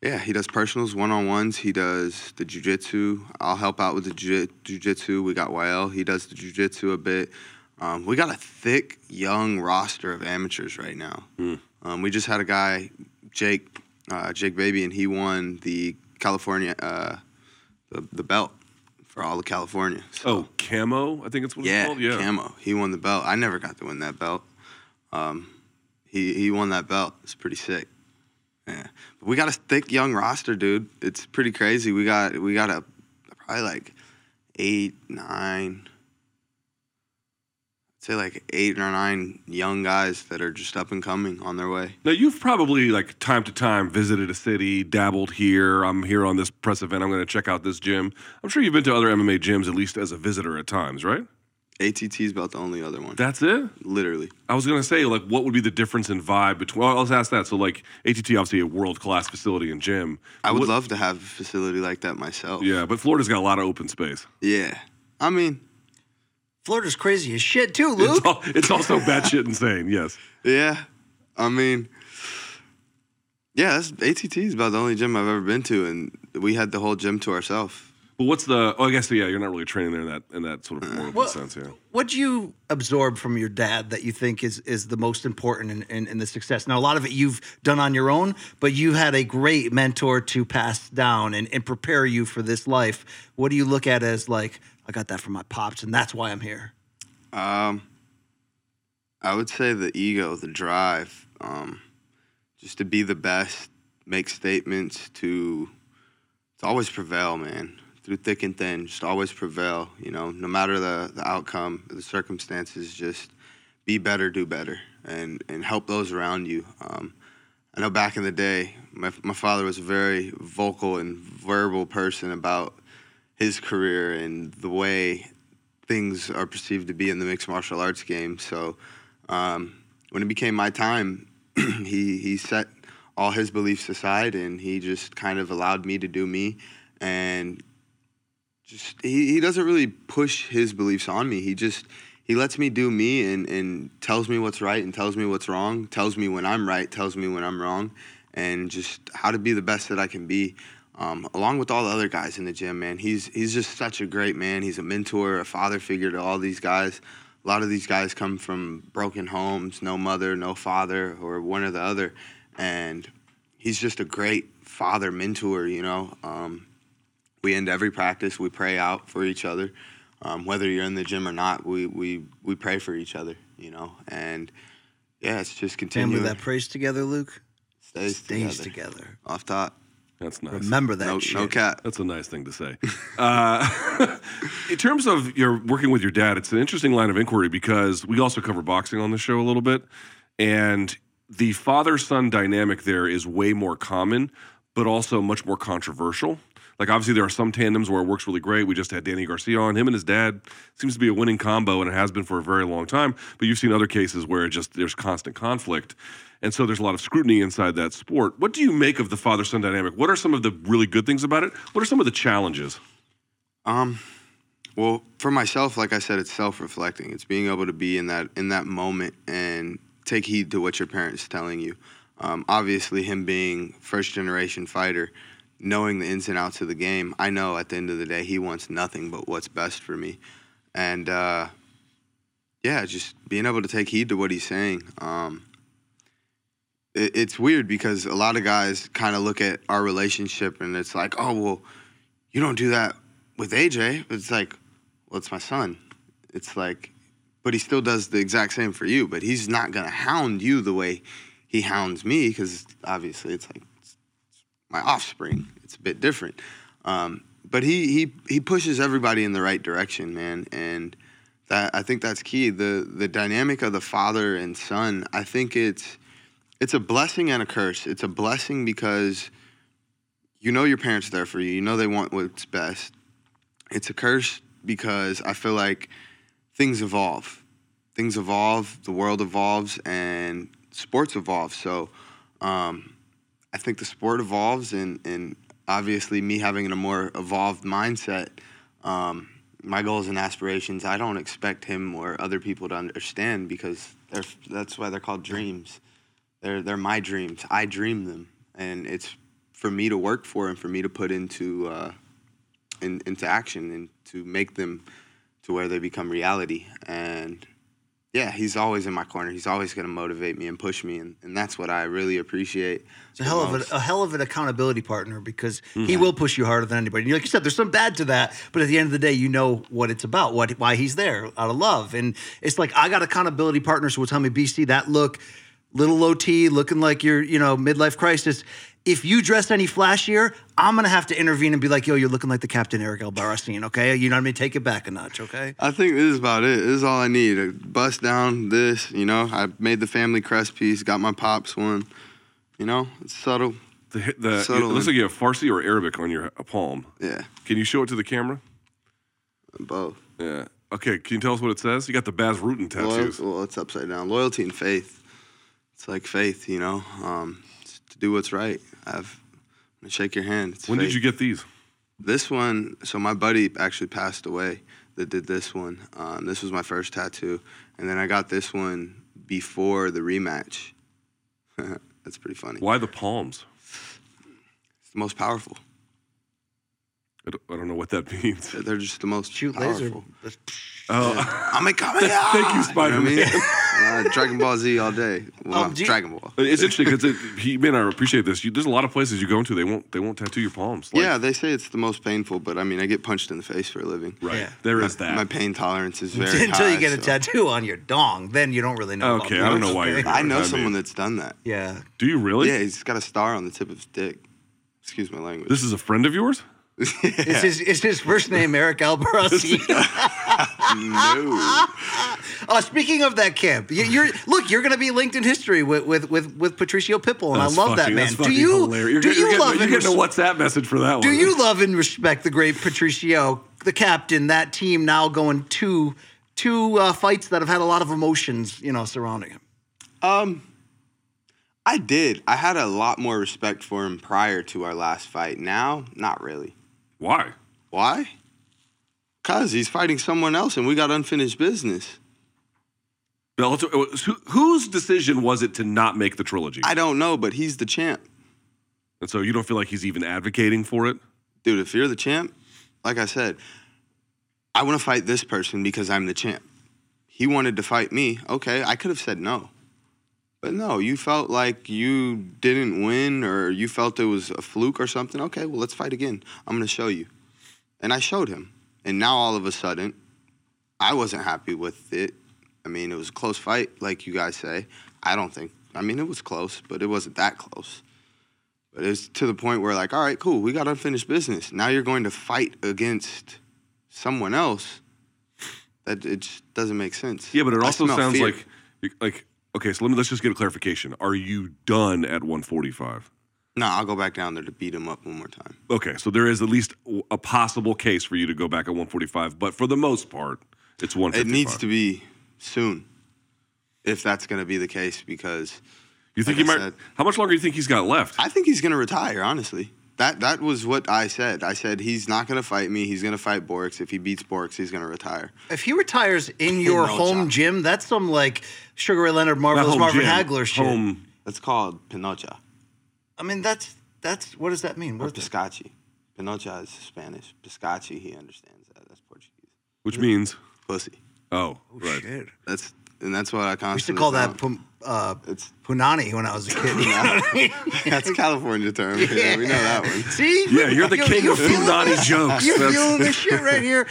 yeah, he does personals, one on ones. He does the jujitsu. I'll help out with the jujitsu. We got YL. He does the jujitsu a bit. Um, we got a thick, young roster of amateurs right now. Um, we just had a guy, Jake, uh, Jake Baby, and he won the California, uh, the, the belt for all of California. So, Oh, camo, I think it's what yeah, it's called. Yeah. Camo. He won the belt. I never got to win that belt. Um, he he won that belt. It's pretty sick. Yeah, but we got a thick young roster, dude. It's pretty crazy. We got we got a probably like eight, nine. Say like eight or nine young guys that are just up and coming on their way. Now you've probably like time to time visited a city, dabbled here. I'm here on this press event. I'm going to check out this gym. I'm sure you've been to other MMA gyms at least as a visitor at times, right? ATT is about the only other one. That's it. Literally. I was going to say like what would be the difference in vibe between? Well, let's ask that. So like ATT obviously a world class facility and gym. I would What- love to have a facility like that myself. Yeah, but Florida's got a lot of open space. Yeah. I mean, Florida's crazy as shit too, It's, Luke. al- it's also batshit insane. Yes. Yeah, I mean, yeah, that's, ATT is about the only gym I've ever been to, and we had the whole gym to ourselves. But what's the? Oh, I guess yeah. You're not really training there in that in that sort of formal Well- sense. Yeah. What do you absorb from your dad that you think is is the most important in, in, in the success? Now, a lot of it you've done on your own, but you had a great mentor to pass down and, and prepare you for this life. What do you look at as like, I got that from my pops, and that's why I'm here? Um, I would say the ego, the drive, um, just to be the best, make statements, to to always prevail, man. Through thick and thin, just always prevail. You know, no matter the the outcome, the circumstances, just be better, do better, and and help those around you. Um, I know back in the day, my my father was a very vocal and verbal person about his career and the way things are perceived to be in the mixed martial arts game. So um, when it became my time, *clears throat* he he set all his beliefs aside and he just kind of allowed me to do me and just he, he doesn't really push his beliefs on me. He just he lets me do me and, and tells me what's right and tells me what's wrong, tells me when I'm right, tells me when I'm wrong, and just how to be the best that I can be. Um, along with all the other guys in the gym, man. He's he's just such a great man. He's a mentor, a father figure to all these guys. A lot of these guys come from broken homes, no mother, no father, or one or the other, and he's just a great father mentor. You know, um, we end every practice. We pray out for each other, um, whether you're in the gym or not. We we we pray for each other. You know, and yeah, it's just Family that prays together, Luke, stays, stays together. together. Off top, That's nice. Remember that no shit. no cap. That's a nice thing to say. Uh, *laughs* in terms of your working with your dad, it's an interesting line of inquiry because we also cover boxing on the show a little bit, and the father-son dynamic there is way more common, but also much more controversial. Like obviously there are some tandems where it works really great. We just had Danny Garcia on. Him and his dad seems to be a winning combo, and it has been for a very long time. But you've seen other cases where it just there's constant conflict. And so there's a lot of scrutiny inside that sport. What do you make of the father son dynamic? What are some of the really good things about it? What are some of the challenges? Um, well, for myself, like I said, it's self-reflecting. It's being able to be in that in that moment and take heed to what your parents telling you. Um, obviously, him being first generation fighter, knowing the ins and outs of the game, I know at the end of the day he wants nothing but what's best for me, and uh, yeah, just being able to take heed to what he's saying. Um, it's weird because a lot of guys kind of look at our relationship and it's like, oh well, you don't do that with AJ. It's like, well, it's my son. It's like, but he still does the exact same for you. But he's not gonna hound you the way he hounds me because obviously it's like it's my offspring. It's a bit different. Um, but he he he pushes everybody in the right direction, man, and that I think that's key. The the dynamic of the father and son. I think it's it's a blessing and a curse. It's a blessing because you know your parents are there for you. You know they want what's best. It's a curse because I feel like things evolve. Things evolve, the world evolves, and sports evolve. So um, I think the sport evolves, and, and obviously, me having a more evolved mindset, um, my goals and aspirations, I don't expect him or other people to understand because that's why they're called dreams. They're, they're my dreams. I dream them, and it's for me to work for and for me to put into uh, in, into action and to make them to where they become reality. And yeah, he's always in my corner. He's always going to motivate me and push me, and, and that's what I really appreciate. It's a hell of a, a hell of an accountability partner because he will push you harder than anybody. Like you said, there's some bad to that, but at the end of the day, you know what it's about, what why he's there out of love. And it's like I got accountability partners who will tell me, BC, that look, little low OT, looking like you're, you know, midlife crisis. If you dress any flashier, I'm gonna have to intervene and be like, yo, you're looking like the Captain Eric Albarracin, okay? You know what I mean? Take it back a notch, okay? I think this is about it. This is all I need. A bust down this, you know. I made the family crest piece, got my pops one. You know, it's subtle. The, the, it Subtle looks and- like you have Farsi or Arabic on your palm. Yeah, Can you show it to the camera? both. Yeah. Okay. Can you tell us what it says? You got the Bas Rutten Loyal, tattoos. well, it's upside down. Loyalty and faith. It's like faith, you know. Um, to do what's right. I've I'm gonna shake your hand. It's When did you get these? This one, so my buddy actually passed away that did this one. Um, this was my first tattoo. And then I got this one before the rematch. *laughs* That's pretty funny. Why the palms? It's the most powerful. I don't, I don't know what that *laughs* means. They're just the most Shoot laser. Powerful. Oh, *laughs* I'm a coming Thank you, You know what I Spider-Man. *laughs* Uh, Dragon Ball Z all day. Well, Um, do you- Dragon Ball. But it's interesting because it, he may not appreciate this. You, there's a lot of places you go into they won't they won't tattoo your palms. Like, yeah, they say it's the most painful, but I mean, I get punched in the face for a living. right. Yeah. There is My- that. My pain tolerance is very Until you high, get a so- tattoo on your dong, then you don't really know. about Okay, I don't know why you're here. I know I someone mean- that's done that. Yeah. Do you really? Yeah, he's got a star on the tip of his dick. Excuse my language. This is a friend of yours? *laughs* Is his is his first name Eric Albarracin? No. *laughs* uh, speaking of that camp, you, you're look, you're going to be linked in history with with with, with Patricio Pitbull, and That's I love that man. that's Do you hilarious. do You're, you getting, love you're and getting a WhatsApp message for that one? do you love and respect the great Patricio, the captain, that team now going two two uh, fights that have had a lot of emotions, you know, surrounding him. Um, I did. I had a lot more respect for him prior to our last fight. Now, not really. Why? Why? Cause he's fighting someone else, and we got unfinished business. Bellator, uh, who, whose decision was it to not make the trilogy? I don't know, but he's the champ, and so you don't feel like he's even advocating for it? dude. If you're the champ, like I said, I want to fight this person because I'm the champ. He wanted to fight me. Okay, I could have said no. But no, you felt like you didn't win or you felt it was a fluke or something. Okay, well, let's fight again. I'm going to show you. And I showed him. And now all of a sudden, I wasn't happy with it. I mean, it was a close fight, like you guys say. I don't think, I mean, it was close, but it wasn't that close. But it's to the point where, like, all right, cool, we got unfinished business. Now you're going to fight against someone else. That it just doesn't make sense. Yeah, but it I also sounds fear. like like okay. So let me let's just get a clarification. Are you done at 145? No, I'll go back down there to beat him up one more time. Okay, so there is at least a possible case for you to go back at 145, but for the most part, it's 155. It needs to be soon, if that's going to be the case, because You think like he I might? said- how much longer do you think he's got left? I think he's going to retire. Honestly, that that was what I said. I said he's not going to fight me. He's going to fight Borics. If he beats Borics, he's going to retire. If he retires in *laughs* your No home shot. gym, that's some like Sugar Ray Leonard, Marvelous Marvin gym, Hagler shit. Home. That's called Pinocha I mean, that's that's what does that mean? or What is that? Piscachi. Pinocha is Spanish. Piscachi, he understands that. That's Portuguese. Which means Pussy. oh, right. Shit. That's and that's what I constantly We used to call that tell pum, uh, It's punani when I was a kid. You know what I mean? that's a California term. *laughs* Yeah, we know that one. See? Yeah, you're the king you of feeling punani this? jokes. You're That's- feeling this shit right here.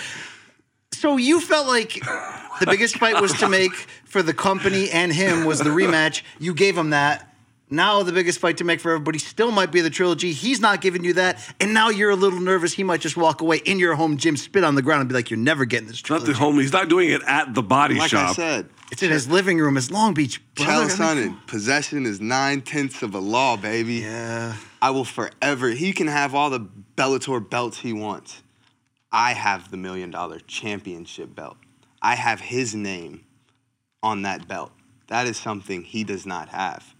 So you felt like the biggest fight was to make for the company and him was the rematch. You gave him that. Now the biggest fight to make for everybody still might be the trilogy. He's not giving you that, and now you're a little nervous. He might just walk away in your home gym, spit on the ground, and be like, "You're never getting this Not trilogy." the home. He's not doing it at the body Like shop. I said, it's in his living room, his Long Beach. Tell brother. Sonnen, possession is nine tenths of a law, baby. Yeah. I will forever. He can have all the Bellator belts he wants. I have the million dollar championship belt. I have his name on that belt. That is something he does not have.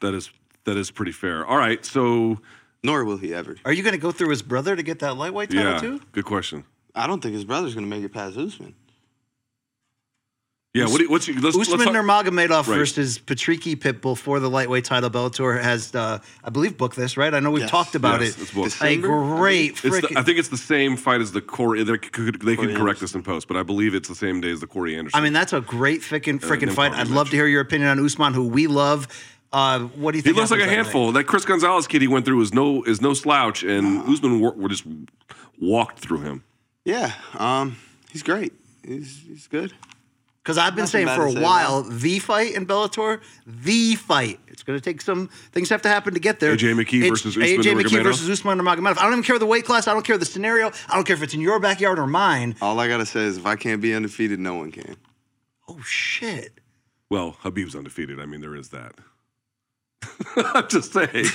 That is that is pretty fair. All right, so Nor will he ever. Are you going to go through his brother to get that lightweight title yeah, too? good question. I don't think his brother's going to make it past Usman. Yeah, what do you, what's your, let's, let's Usman talk- Nurmagomedov Right. versus Patricky Pitbull for the lightweight title. Bellator has, uh, I believe, booked this right. I know we've Yes. talked about Yes, it. it's booked. A December, great It's the, freaking. I think it's the same fight as the Corey. They could, they can correct this in post, but I believe it's the same day as the Corey Anderson. I mean, that's a great freaking freaking no fight. problem, I'd love to hear your opinion on Usman, who we love. Uh, what do you he think? looks like a happens that handful. That Chris Gonzalez kid he went through is no is no slouch, and Usman wor- were just walked through him. Yeah, um, he's great. He's he's good. Because I've been Nothing saying for a say while, the fight in Bellator, the fight. It's going to take some things have to happen to get there. AJ McKee It's versus Usman AJ McKee versus Usman Nurmagomedov. I don't even care the weight class. I don't care the scenario. I don't care if it's in your backyard or mine. All I gotta say is, if I can't be undefeated, no one can. Oh shit! Well, Khabib's undefeated. I mean, there is that. *laughs* I'm just saying.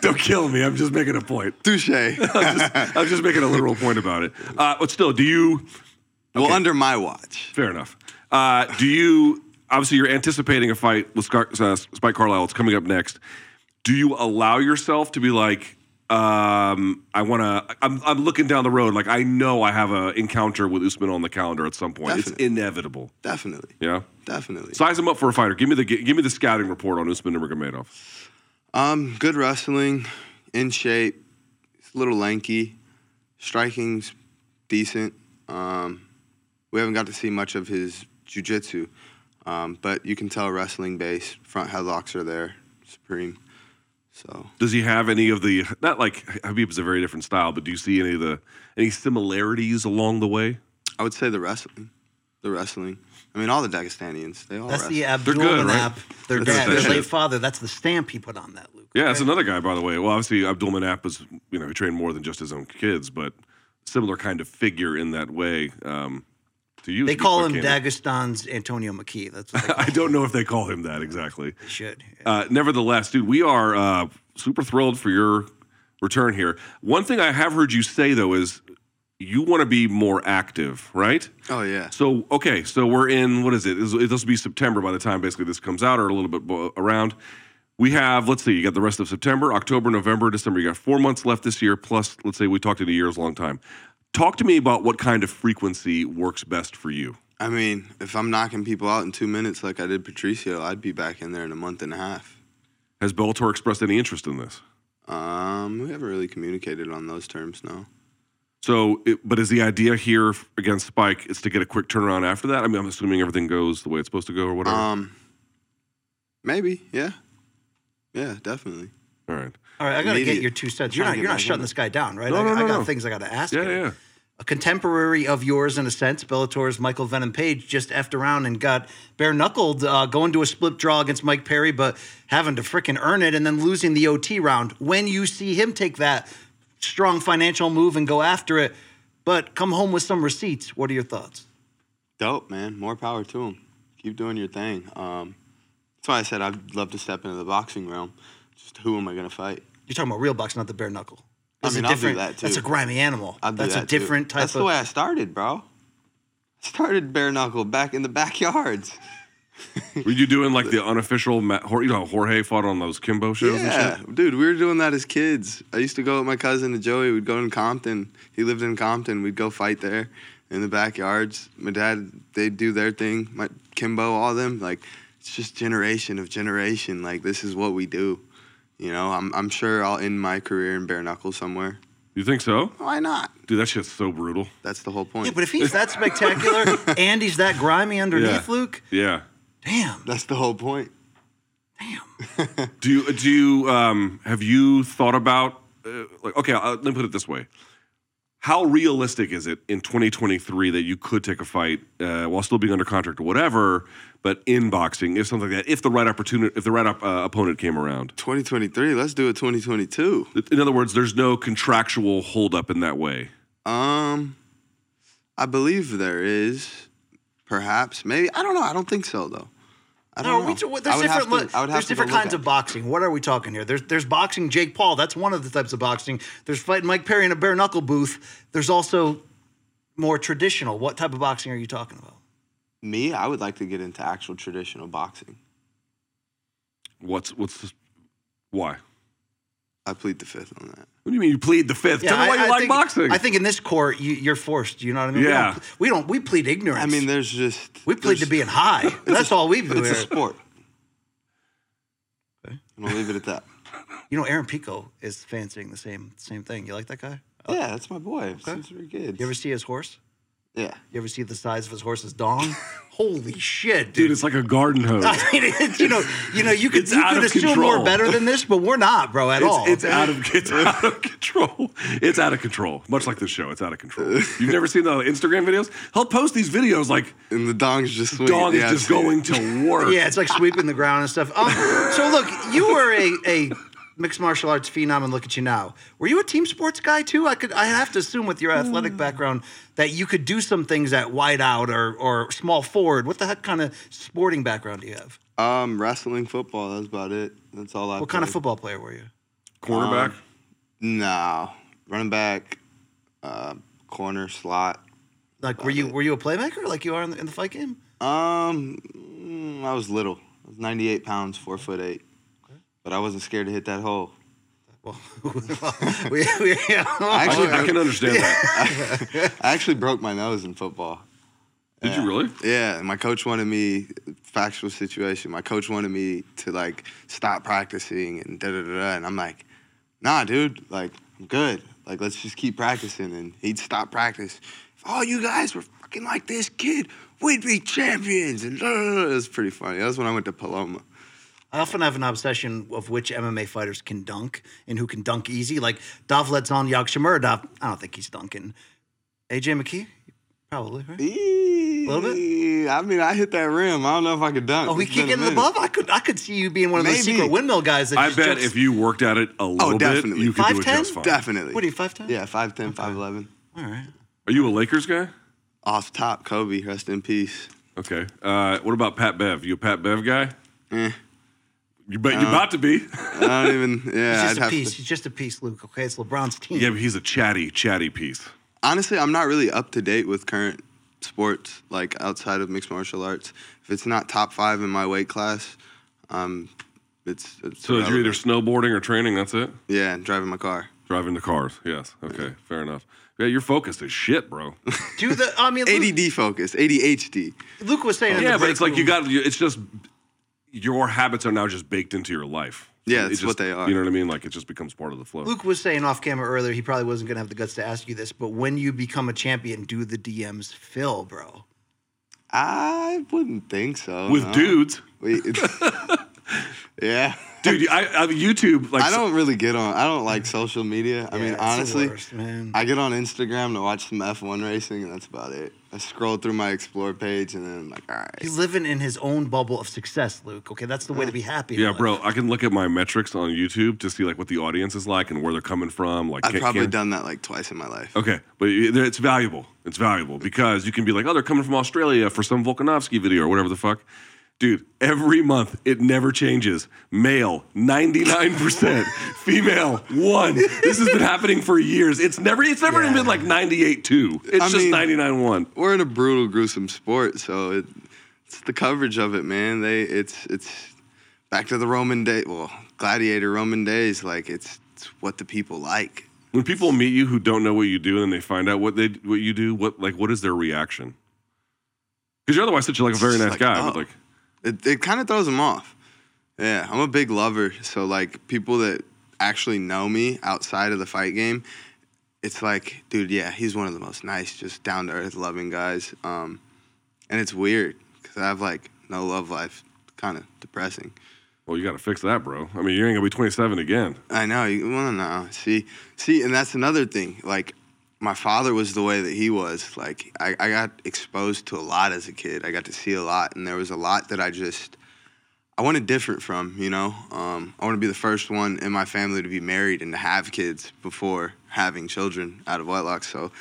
Don't kill me. I'm just making a point. Touche. *laughs* I'm just, I'm just making a literal point about it. Uh, but still, do you? well, under my watch. Fair enough. Uh, do you? Obviously, you're anticipating a fight with Scar- uh, Spike Carlyle. It's coming up next. Do you allow yourself to be like, um, I want to? I'm, I'm looking down the road. Like I know I have an encounter with Usman on the calendar at some point. Definitely. It's inevitable. Definitely. Yeah. Definitely. Size him up for a fighter. Give me the give me the scouting report on Usman Nurmagomedov. Um, good wrestling, in shape, he's a little lanky, striking's decent. Um, we haven't got to see much of his jujitsu, um, but you can tell wrestling base. Front headlocks are there, supreme. So Does he have any of the not like Khabib is a very different style, but do you see any of the any similarities along the way? I would say the wrestling, the wrestling. I mean, all the Dagestanians, they all That's wrestle. the Abdul good, right? Manap, their That's dad, that their shit. late father. That's the stamp he put on that, Luke. Yeah, that's another guy, by the way. Well, obviously Abdul Manap was, you know, he trained more than just his own kids, but similar kind of figure in that way. Um, to you, They call him candid. Dagestan's Antonio McKee. That's what they *laughs* call I don't know if they call him that exactly. They should. Uh, nevertheless, dude, we are uh, super thrilled for your return here. One thing I have heard you say though is you want to be more active, right? Oh yeah. So okay, so we're in what is it? This will be September by the time basically this comes out, or a little bit bo- around. We have let's see, you got the rest of September, October, November, December. You got four months left this year. Plus, let's say we talked in a year's long time. Talk to me about what kind of frequency works best for you. I mean, if I'm knocking people out in two minutes like I did Patricio, I'd be back in there in a month and a half. Has Bellator expressed any interest in this? Um, we haven't really communicated on those terms, no. So, it, but is the idea here f- against Spike is to get a quick turnaround after that? I mean, I'm assuming everything goes the way it's supposed to go, or whatever. Um, maybe, yeah, yeah, definitely. All right. All right, I got to get your two cents. You're not you're not shutting this guy down, right? No, I, no, I no, got no. things I got to ask Yeah, him. yeah. A contemporary of yours in a sense, Bellator's Michael Venom Page just effed around and got bare knuckled, uh, going to a split draw against Mike Perry, but having to freaking earn it and then losing the OT round. When you see him take that strong financial move and go after it, but come home with some receipts, what are your thoughts? Dope, man. More power to him. Keep doing your thing. Um, that's why I said I'd love to step into the boxing realm. Just who am I gonna fight? You're talking about real boxing, not the bare knuckle. I That's a mean, I'll do different- that, too. That's a grimy animal. I'll do that's a that, too. different type That's of. the way I started, bro. I started bare knuckle back in the *laughs* backyards. Were you doing like the unofficial, ma- you know, Jorge fought on those Kimbo shows Yeah, and shit? dude, we were doing that as kids. I used to go with my cousin and Joey. We'd go in Compton. He lived in Compton. We'd go fight there in the backyards. My dad, they'd do their thing. My Kimbo, all them. Like, it's just generation of generation. Like, this is what we do. You know, I'm, I'm sure I'll end my career in bare knuckles somewhere. You think so? Why not? Dude, that shit's so brutal. That's the whole point. yeah, but if he's that *laughs* spectacular and he's that grimy underneath, Yeah. Luke, Yeah. damn, That's the whole point. damn. *laughs* Do you do you um have you thought about uh, like okay, uh, let me put it this way. How realistic is it in 2023 that you could take a fight uh, while still being under contract or whatever, but in boxing, if something like that, if the right opportunity, if the right op- uh, opponent came around? 2023. Let's do it 2022. In other words, there's no contractual holdup in that way. Um, I believe there is. Perhaps, maybe. I don't know. I don't think so, though. I No, don't we, know. t- I there's would have different, to- I would have there's different kinds of boxing. What are we talking here? There's there's boxing Jake Paul. That's one of the types of boxing. There's fighting Mike Perry in a bare knuckle booth. There's also more traditional. What type of boxing are you talking about? Me, I would like to get into actual traditional boxing. What's what's the, why? I plead the fifth on that. What do you mean you plead the fifth? Tell me why you like think, boxing. I think in this court, you, you're forced. You know what I mean? We Yeah. don't, we don't. We plead ignorance. I mean, there's just we plead to being high. *laughs* That's all we do It's a here. sport. I'm gonna leave it at that. You know, Aaron Pico is fancying the same same thing. You like that guy? Yeah, that's my boy. Seems very good. You ever see his horse? Yeah. You ever see the size of his horse's dong? *laughs* Holy shit, Dude, dude! it's like a garden hose. *laughs* I mean, it's, you know, you know, you could It's you out could of assume control. we're better than this, but we're not, bro, at all. It's, it's out of *laughs* it's out of control. It's out of control. Much like this show, it's out of control. You've never seen the Instagram videos? He'll post these videos like And the dong's just swinging. dog yeah, is I've just seen it. going to work. Yeah, it's like sweeping the ground and stuff. Um, so look, you were a, a mixed martial arts phenom, and look at you now. Were you a team sports guy too? I could, I have to assume with your athletic background that you could do some things at wide out or or small forward. What the heck kind of sporting background do you have? Um, wrestling, football. That's about it. That's all I. What kind of football player were you? Quarterback. No, running back, uh, corner, slot. Like, were you were you a playmaker like you are in the, in the fight game? Um, I was little. I was 98 pounds, four foot eight. But I wasn't scared to hit that hole. Well, *laughs* we, we, *laughs* I, Actually, can, I can understand that. *laughs* I actually broke my nose in football. Did you really? Yeah, and my coach wanted me. Factual situation. My coach wanted me to like stop practicing and da da da da. And I'm like, nah, dude. Like, I'm good. Like, let's just keep practicing. And he'd stop practice. If all you guys were fucking like this kid, we'd be champions. And da, da, da. it was pretty funny. That was when I went to Paloma. I often have an obsession of which MMA fighters can dunk and who can dunk easy. Like Dovletdzhan Yagshimuradov, I don't think he's dunking. AJ McKee, probably. Right? A Little bit? I mean, I hit that rim. I don't know if I could dunk. Oh, we It's kick in the minute. above. I could, I could see you being one of those secret windmill guys. That I bet jumps- if you worked at it a little bit, definitely. you could do it 5'10"? just fine. Definitely. What are you, five ten? Yeah, 5'10", 5'11". All right. Are you a Lakers guy? Off top, Kobe, rest in peace. Okay. Uh, what about Pat Bev? You a Pat Bev guy? Eh, You bet you're about to be. *laughs* I don't even. Yeah, He's I'd just a have piece. to. He's just a piece, Luke. Okay, it's LeBron's team. yeah, but he's a chatty, chatty piece. Honestly, I'm not really up to date with current sports, like outside of mixed martial arts. If it's not top five in my weight class, um, it's, it's So you're either irrelevant. snowboarding or training. That's it. yeah, and driving my car. Driving the cars. Yes. Okay. Fair enough. Yeah, you're focused as shit, bro. Do the. I mean, Luke, ADD focus, ADHD. Luke was saying. in yeah, but break it's like you room- got. It's just your habits are now just baked into your life. Yeah, It that's just- what they are. You know what I mean? Like it just becomes part of the flow. Luke was saying off camera earlier. He probably wasn't gonna have the guts to ask you this, but when you become a champion, do the DMs fill, bro? I wouldn't think so. With no. dudes, Wait, *laughs* yeah. Dude. I, I YouTube like I don't really get on. I don't like social media. I Yeah, mean, honestly, worst, man. I get on Instagram to watch some F1 racing, and that's about it. I scroll through my explore page, and then I'm like, all right. He's living in his own bubble of success, Luke. Okay, that's the way to be happy. in Yeah, life. bro. I can look at my metrics on YouTube to see like what the audience is like and where they're coming from. Like, I've can- probably can- done that like twice in my life. Okay, but it's valuable. It's valuable because you can be like, oh, they're coming from Australia for some Volkanovski video or whatever the fuck. Dude, every month it never changes. Male, 99%. *laughs* Female, 1. This has been happening for years. It's never it's never even been like 98 2. It's I just mean- 99 1. We're in a brutal, gruesome sport, so it, it's the coverage of it, man. They, it's, it's back to the Roman day, well, gladiator Roman days. Like it's, it's what the people like. When people meet you who don't know what you do and then they find out what they what you do, what like what is their reaction? Because you're otherwise such a, like a very nice like, guy, oh. but like It, it kind of throws them off. Yeah, I'm a big lover, so like people that actually know me outside of the fight game, it's like, dude, yeah, he's one of the most nice, just down to earth, loving guys. Um, and it's weird because I have like no love life, kind of depressing. well, you got to fix that, bro. I mean, you ain't gonna be 27 again. I know. You, well, no. See, see, and that's another thing. Like, my father was the way that he was. Like, I, I got exposed to a lot as a kid. I got to see a lot, and there was a lot that I just, I wanted different from. You know, um, I want to be the first one in my family to be married and to have kids before having children out of wedlock. So.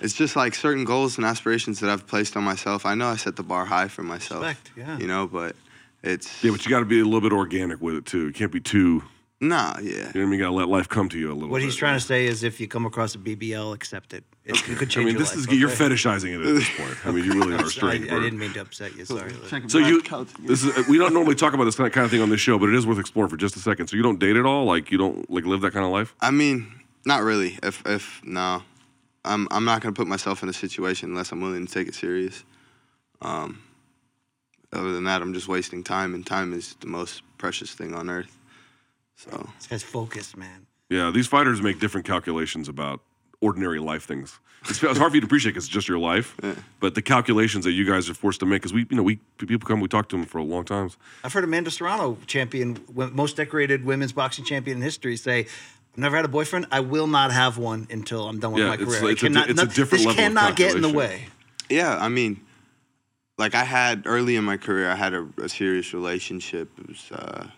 It's just like certain goals and aspirations that I've placed on myself. I know I set the bar high for myself. Respect, yeah. You know, but it's Yeah, but you got to be a little bit organic with it too. You can't be too Nah, yeah. You know what I mean? You gotta let life come to you a little. What bit. he's trying to say is, if you come across a BBL, accept it. It, it could I change mean, your this life. is you're fetishizing it at this point. I mean, you really are *laughs* I, straight. I didn't mean to upset you. Sorry. So you, this is we don't normally talk about this kind of thing on this show, but it is worth exploring for just a second. So you don't date at all? Like you don't like live that kind of life? I mean, not really. If if no, I'm I'm not gonna put myself in a situation unless I'm willing to take it serious. Um, other than that, I'm just wasting time, and time is the most precious thing on earth. So This guy's focused, man. Yeah, these fighters make different calculations about ordinary life things. It's, it's hard for you to appreciate because it's just your life, but the calculations that you guys are forced to make, because we, you know, we people come, we talk to them for a long time. I've heard Amanda Serrano, champion, most decorated women's boxing champion in history, say, "I've never had a boyfriend. I will not have one until I'm done with Yeah, my it's- career. I it's a di- cannot- it's a different This level of cannot get in the way." yeah, I mean, like I had early in my career, I had a, a serious relationship. It was uh, like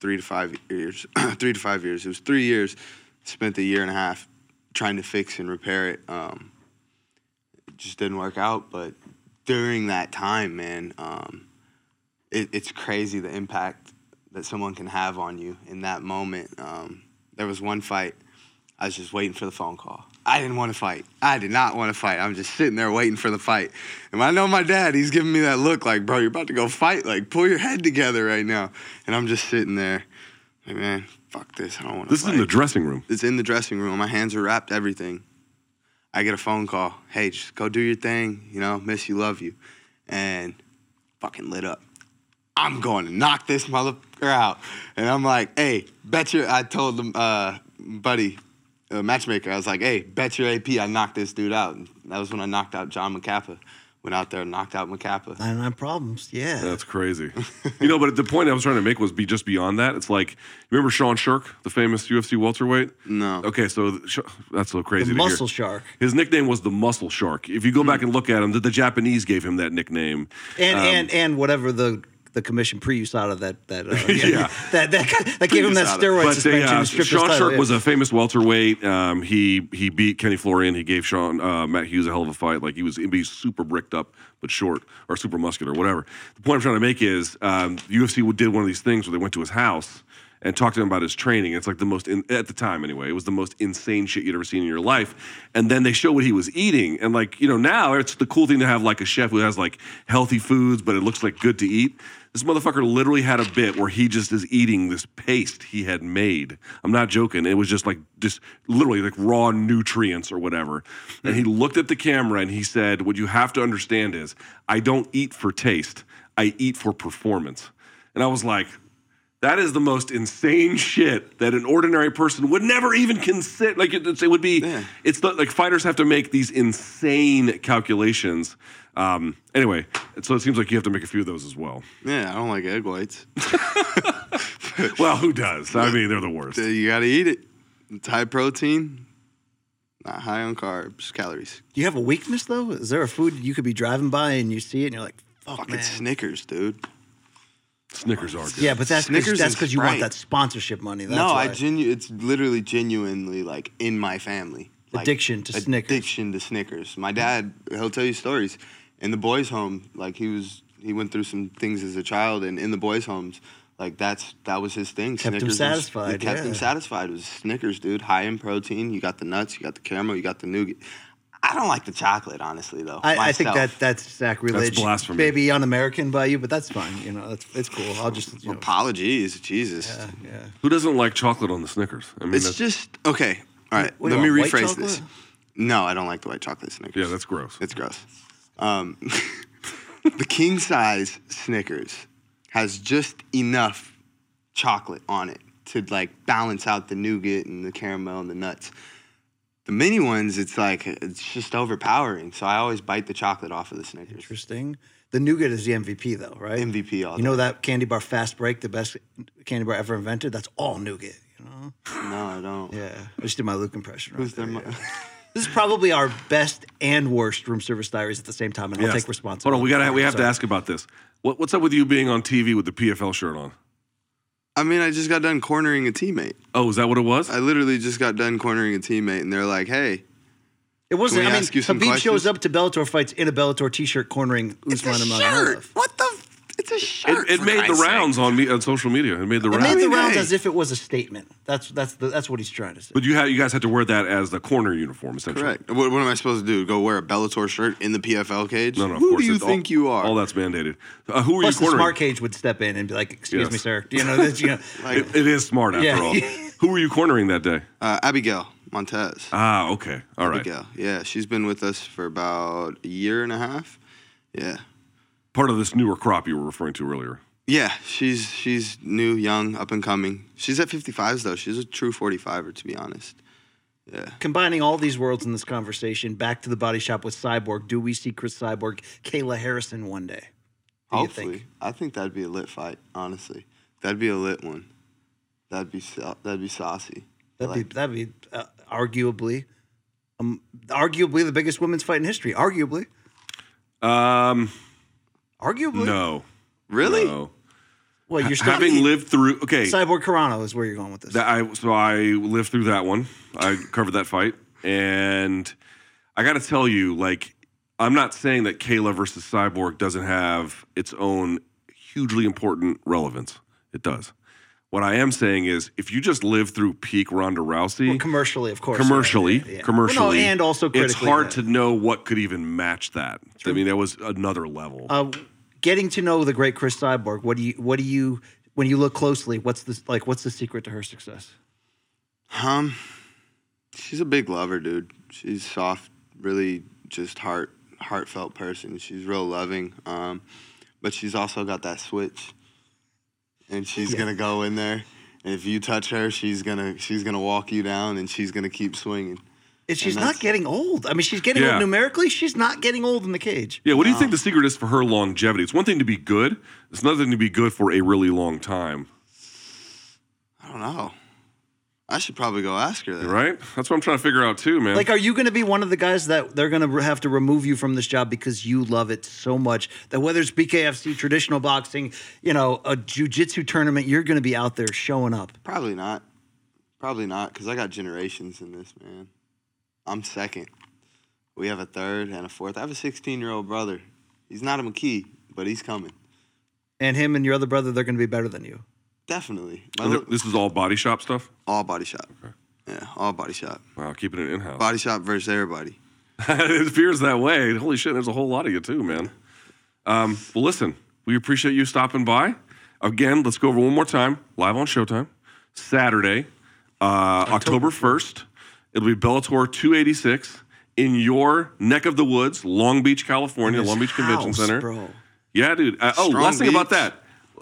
three to five years. *clears throat* three to five years. It was three years. Spent a year and a half trying to fix and repair it. Um, it just didn't work out. But during that time, man, um, it, it's crazy the impact that someone can have on you in that moment. Um, there was one fight. I was just waiting for the phone call. I didn't want to fight. I did not want to fight. I'm just sitting there waiting for the fight. And I know my dad, he's giving me that look like, bro, you're about to go fight. Like, pull your head together right now. And I'm just sitting there, like, man, fuck this. I don't want to This is in the dressing room. It's in the dressing room. My hands are wrapped, everything. I get a phone call. Hey, just go do your thing. You know, miss you, love you. And fucking lit up. I'm going to knock this motherfucker out. And I'm like, hey, bet your, I told him, uh, buddy, uh, matchmaker, I was like, hey, bet your AP I knocked this dude out. And that was when I knocked out John Macapá. Went out there and knocked out Macapá. Nine nine problems. Yeah. That's crazy. you know, but the point I was trying to make was be just beyond that. It's like, remember Sean Sherk, the famous UFC welterweight? No. Okay, so sh- that's so crazy. the to hear. muscle shark. His nickname was the Muscle Shark. If you go back and look at him, the, the Japanese gave him that nickname. And Um, and and whatever the the commission pre-USADA that that uh, *laughs* Yeah. that that that gave him that steroid But they, suspension. uh, and stripped Sean Sherk yeah. was a famous welterweight. Um, he he beat Kenny Florian. He gave Sean uh, Matt Hughes a hell of a fight. Like he was he's super bricked up but short or super muscular, whatever. The point I'm trying to make is um, UFC did one of these things where they went to his house and talked to him about his training. It's like the most in, at the time anyway. It was the most insane shit you'd ever seen in your life. And then they show what he was eating, and like you know now it's the cool thing to have like a chef who has like healthy foods, but it looks like good to eat. This motherfucker literally had a bit where he just is eating this paste he had made. I'm not joking. It was just like just literally like raw nutrients or whatever. And he looked at the camera and he said, "What you have to understand is I don't eat for taste. I eat for performance." And I was like, that is the most insane shit that an ordinary person would never even consider. Like it, it would be, it's the, like fighters have to make these insane calculations. Um, anyway, so it seems like you have to make a few of those as well. Yeah, I don't like egg whites. *laughs* *laughs* Well, who does? I mean, they're the worst. you got to eat it. It's high protein, not high on carbs, calories. Do you have a weakness though? Is there a food you could be driving by and you see it and you're like, "Fuck, Fucking man." Snickers, dude. Snickers are good. Yeah, but that's Snickers that's and because you want Sprite. that sponsorship money. That's no, why. I genu- It's literally genuinely like in my family. Like, Addiction to Snickers. Addiction to Snickers. My dad, he'll tell you stories. In the boys' home, like he was, he went through some things as a child, and in the boys' homes, like that's that was his thing. Kept him Snickers was- satisfied, it kept yeah. him satisfied. It was Snickers, dude. High in protein. You got the nuts. You got the caramel. You got the nougat. I don't like the chocolate, honestly, though. I, I think that that's sacrilege. That's blasphemy. Maybe un-American by you, but that's fine. You know, that's it's cool. I'll just you know, Apologies, Jesus. yeah, yeah. Who doesn't like chocolate on the Snickers? I mean, It's just okay. All right, What let me rephrase this. No, I don't like the white chocolate Snickers. yeah, that's gross. It's gross. Um, *laughs* the king size Snickers has just enough chocolate on it to like balance out the nougat and the caramel and the nuts. The mini ones, it's like it's just overpowering. So I always bite the chocolate off of the Snickers. Interesting. The nougat is the MVP though, right? MVP all You know that candy bar fast break, the best candy bar ever invented? That's all nougat. You know? No, I don't. Yeah. I just did my Luke impression. Right Who's there, yeah. *laughs* This is probably our best and worst room service diaries at the same time, and I'll Yes. take responsibility. Hold on, we gotta we have to ask about this. What, what's up with you being on TV with the PFL shirt on? I mean, I just got done cornering a teammate. Oh, is that what it was? I literally just got done cornering a teammate, and they're like, "Hey, It wasn't. Can we I mean, ask you some Khabib shows up to Bellator fights in a Bellator t-shirt, cornering it's a Usman shirt. Nurmagomedov. What the? F- It's a shirt. It, it made the sake. rounds on me on social media. It made the It rounds. made the rounds as if it was a statement. That's that's the, that's what he's trying to say. but you had you guys had to wear that as the corner uniform, essentially. Correct. What, what am I supposed to do? Go wear a Bellator shirt in the PFL cage? No, no. Of Who course do you it's all- think you are? All that's mandated. Uh, who are Plus, you the cornering? smart cage would step in and be like, "Excuse Yes. me, sir. You know, this, you know, *laughs* It- it is smart after Yeah. all. *laughs* who were you cornering that day? Uh, Abigail Montez. Ah, okay. All right. Abigail. Yeah, she's been with us for about a year and a half. Yeah. Part of this newer crop you were referring to earlier. Yeah, she's she's new, young, up and coming. She's at 55s though. She's a true 45er to be honest. Yeah. combining all these worlds in this conversation, back to the body shop with Cyborg. Do we see Cris Cyborg, Kayla Harrison one day? Who do you Hopefully, think? I think that'd be a lit fight. Honestly, that'd be a lit one. That'd be that'd be saucy. That'd Like- be that'd be uh, arguably, um, arguably the biggest women's fight in history. Arguably, Um, arguably. no. Really? No. Well, you're still Having lived through, okay, Cyborg Carano is where you're going with this. that I so I lived through that one. I covered that fight, and I got to tell you, like, I'm not saying that Kayla versus Cyborg doesn't have its own hugely important relevance. It does. What I am saying is, if you just live through peak Ronda Rousey, Well, commercially, of course. commercially, yeah, yeah, yeah. commercially, Well, no, and also critically. it's hard yeah. to know what could even match that. I mean, that was another level. Uh, getting to know the great Cris Cyborg. What do you? What do you? When you look closely, what's the like? What's the secret to her success? Um, she's a big lover, dude. She's soft, really just heart heartfelt person. She's real loving. Um, but she's also got that switch, and she's gonna go in there. And if you touch her, she's gonna she's gonna walk you down, and she's gonna keep swinging. And she's And not getting old. I mean, she's getting Yeah. old numerically. She's not getting old in the cage. yeah, what do you think the secret is for her longevity? It's one thing to be good; it's another thing to be good for a really long time. I don't know. I should probably go ask her that. Right? That's what I'm trying to figure out too, man. Like, are you going to be one of the guys that they're going to have to remove you from this job because you love it so much that whether it's BKFC, traditional boxing, you know, a jujitsu tournament, you're going to be out there showing up. Probably not. Probably not, because I got generations in this, man. I'm second. We have a third and a fourth. I have a 16 year old brother. He's not a McKee, but he's coming. And him and your other brother, they're going to be better than you. Definitely. My And little- this is all body shop stuff. all body shop. Yeah, all body shop. Wow, keeping it in house. Body shop versus everybody. *laughs* it appears that way. Holy shit, there's a whole lot of you too, man. Um, well, listen, we appreciate you stopping by. Again, let's go over one more time. Live on Showtime, Saturday, uh, October 1st. It'll be Bellator 286 in your neck of the woods, Long Beach, California, Long Beach Convention Center. bro. Yeah, dude. Uh, oh, Strong last thing about that.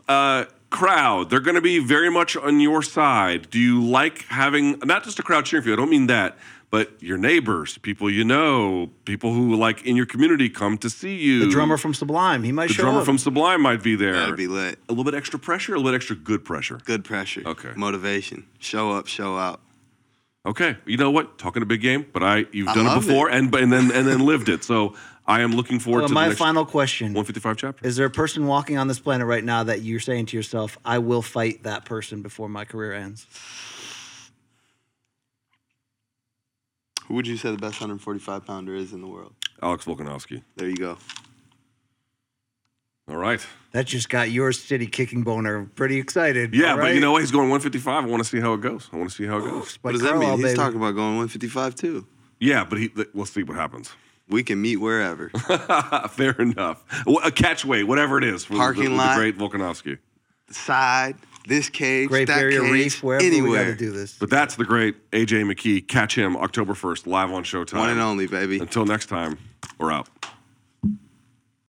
Uh, crowd, they're going to be very much on your side. Do you like having not just a crowd cheering for you? I don't mean that, but your neighbors, people you know, people who like in your community come to see you. The drummer from Sublime, he might the show drummer up. from Sublime might be there. That'd be lit. a little bit extra pressure, a little bit extra good pressure. Good pressure. Okay. Motivation. Show up, show out. Okay, you know what? Talking a big game, but I you've I done it love before and and then and then lived it. So I am looking forward Well, to the my next final question 155 chapter. Is there a person walking on this planet right now that you're saying to yourself, I will fight that person before my career ends? Who would you say the best 145 pounder is in the world? Alex Volkanovski. There you go. All right. That just got your city kicking boner pretty excited. Yeah, all but you know what? He's going 155. I want to see how it goes. I want to see how it goes. But What does that Carlyle, mean? He's baby. talking about going 155 too. Yeah, but he. We'll see what happens. We can meet wherever. *laughs* Fair enough. A catch weight, whatever it is. for Parking the, the lot. great Volkanovski. the side, this cage, Great that Barrier cage, Reef, wherever we anywhere. got to do this. But that's the great AJ McKee. Catch him October 1st, live on Showtime. One and only, baby. Until next time, we're out.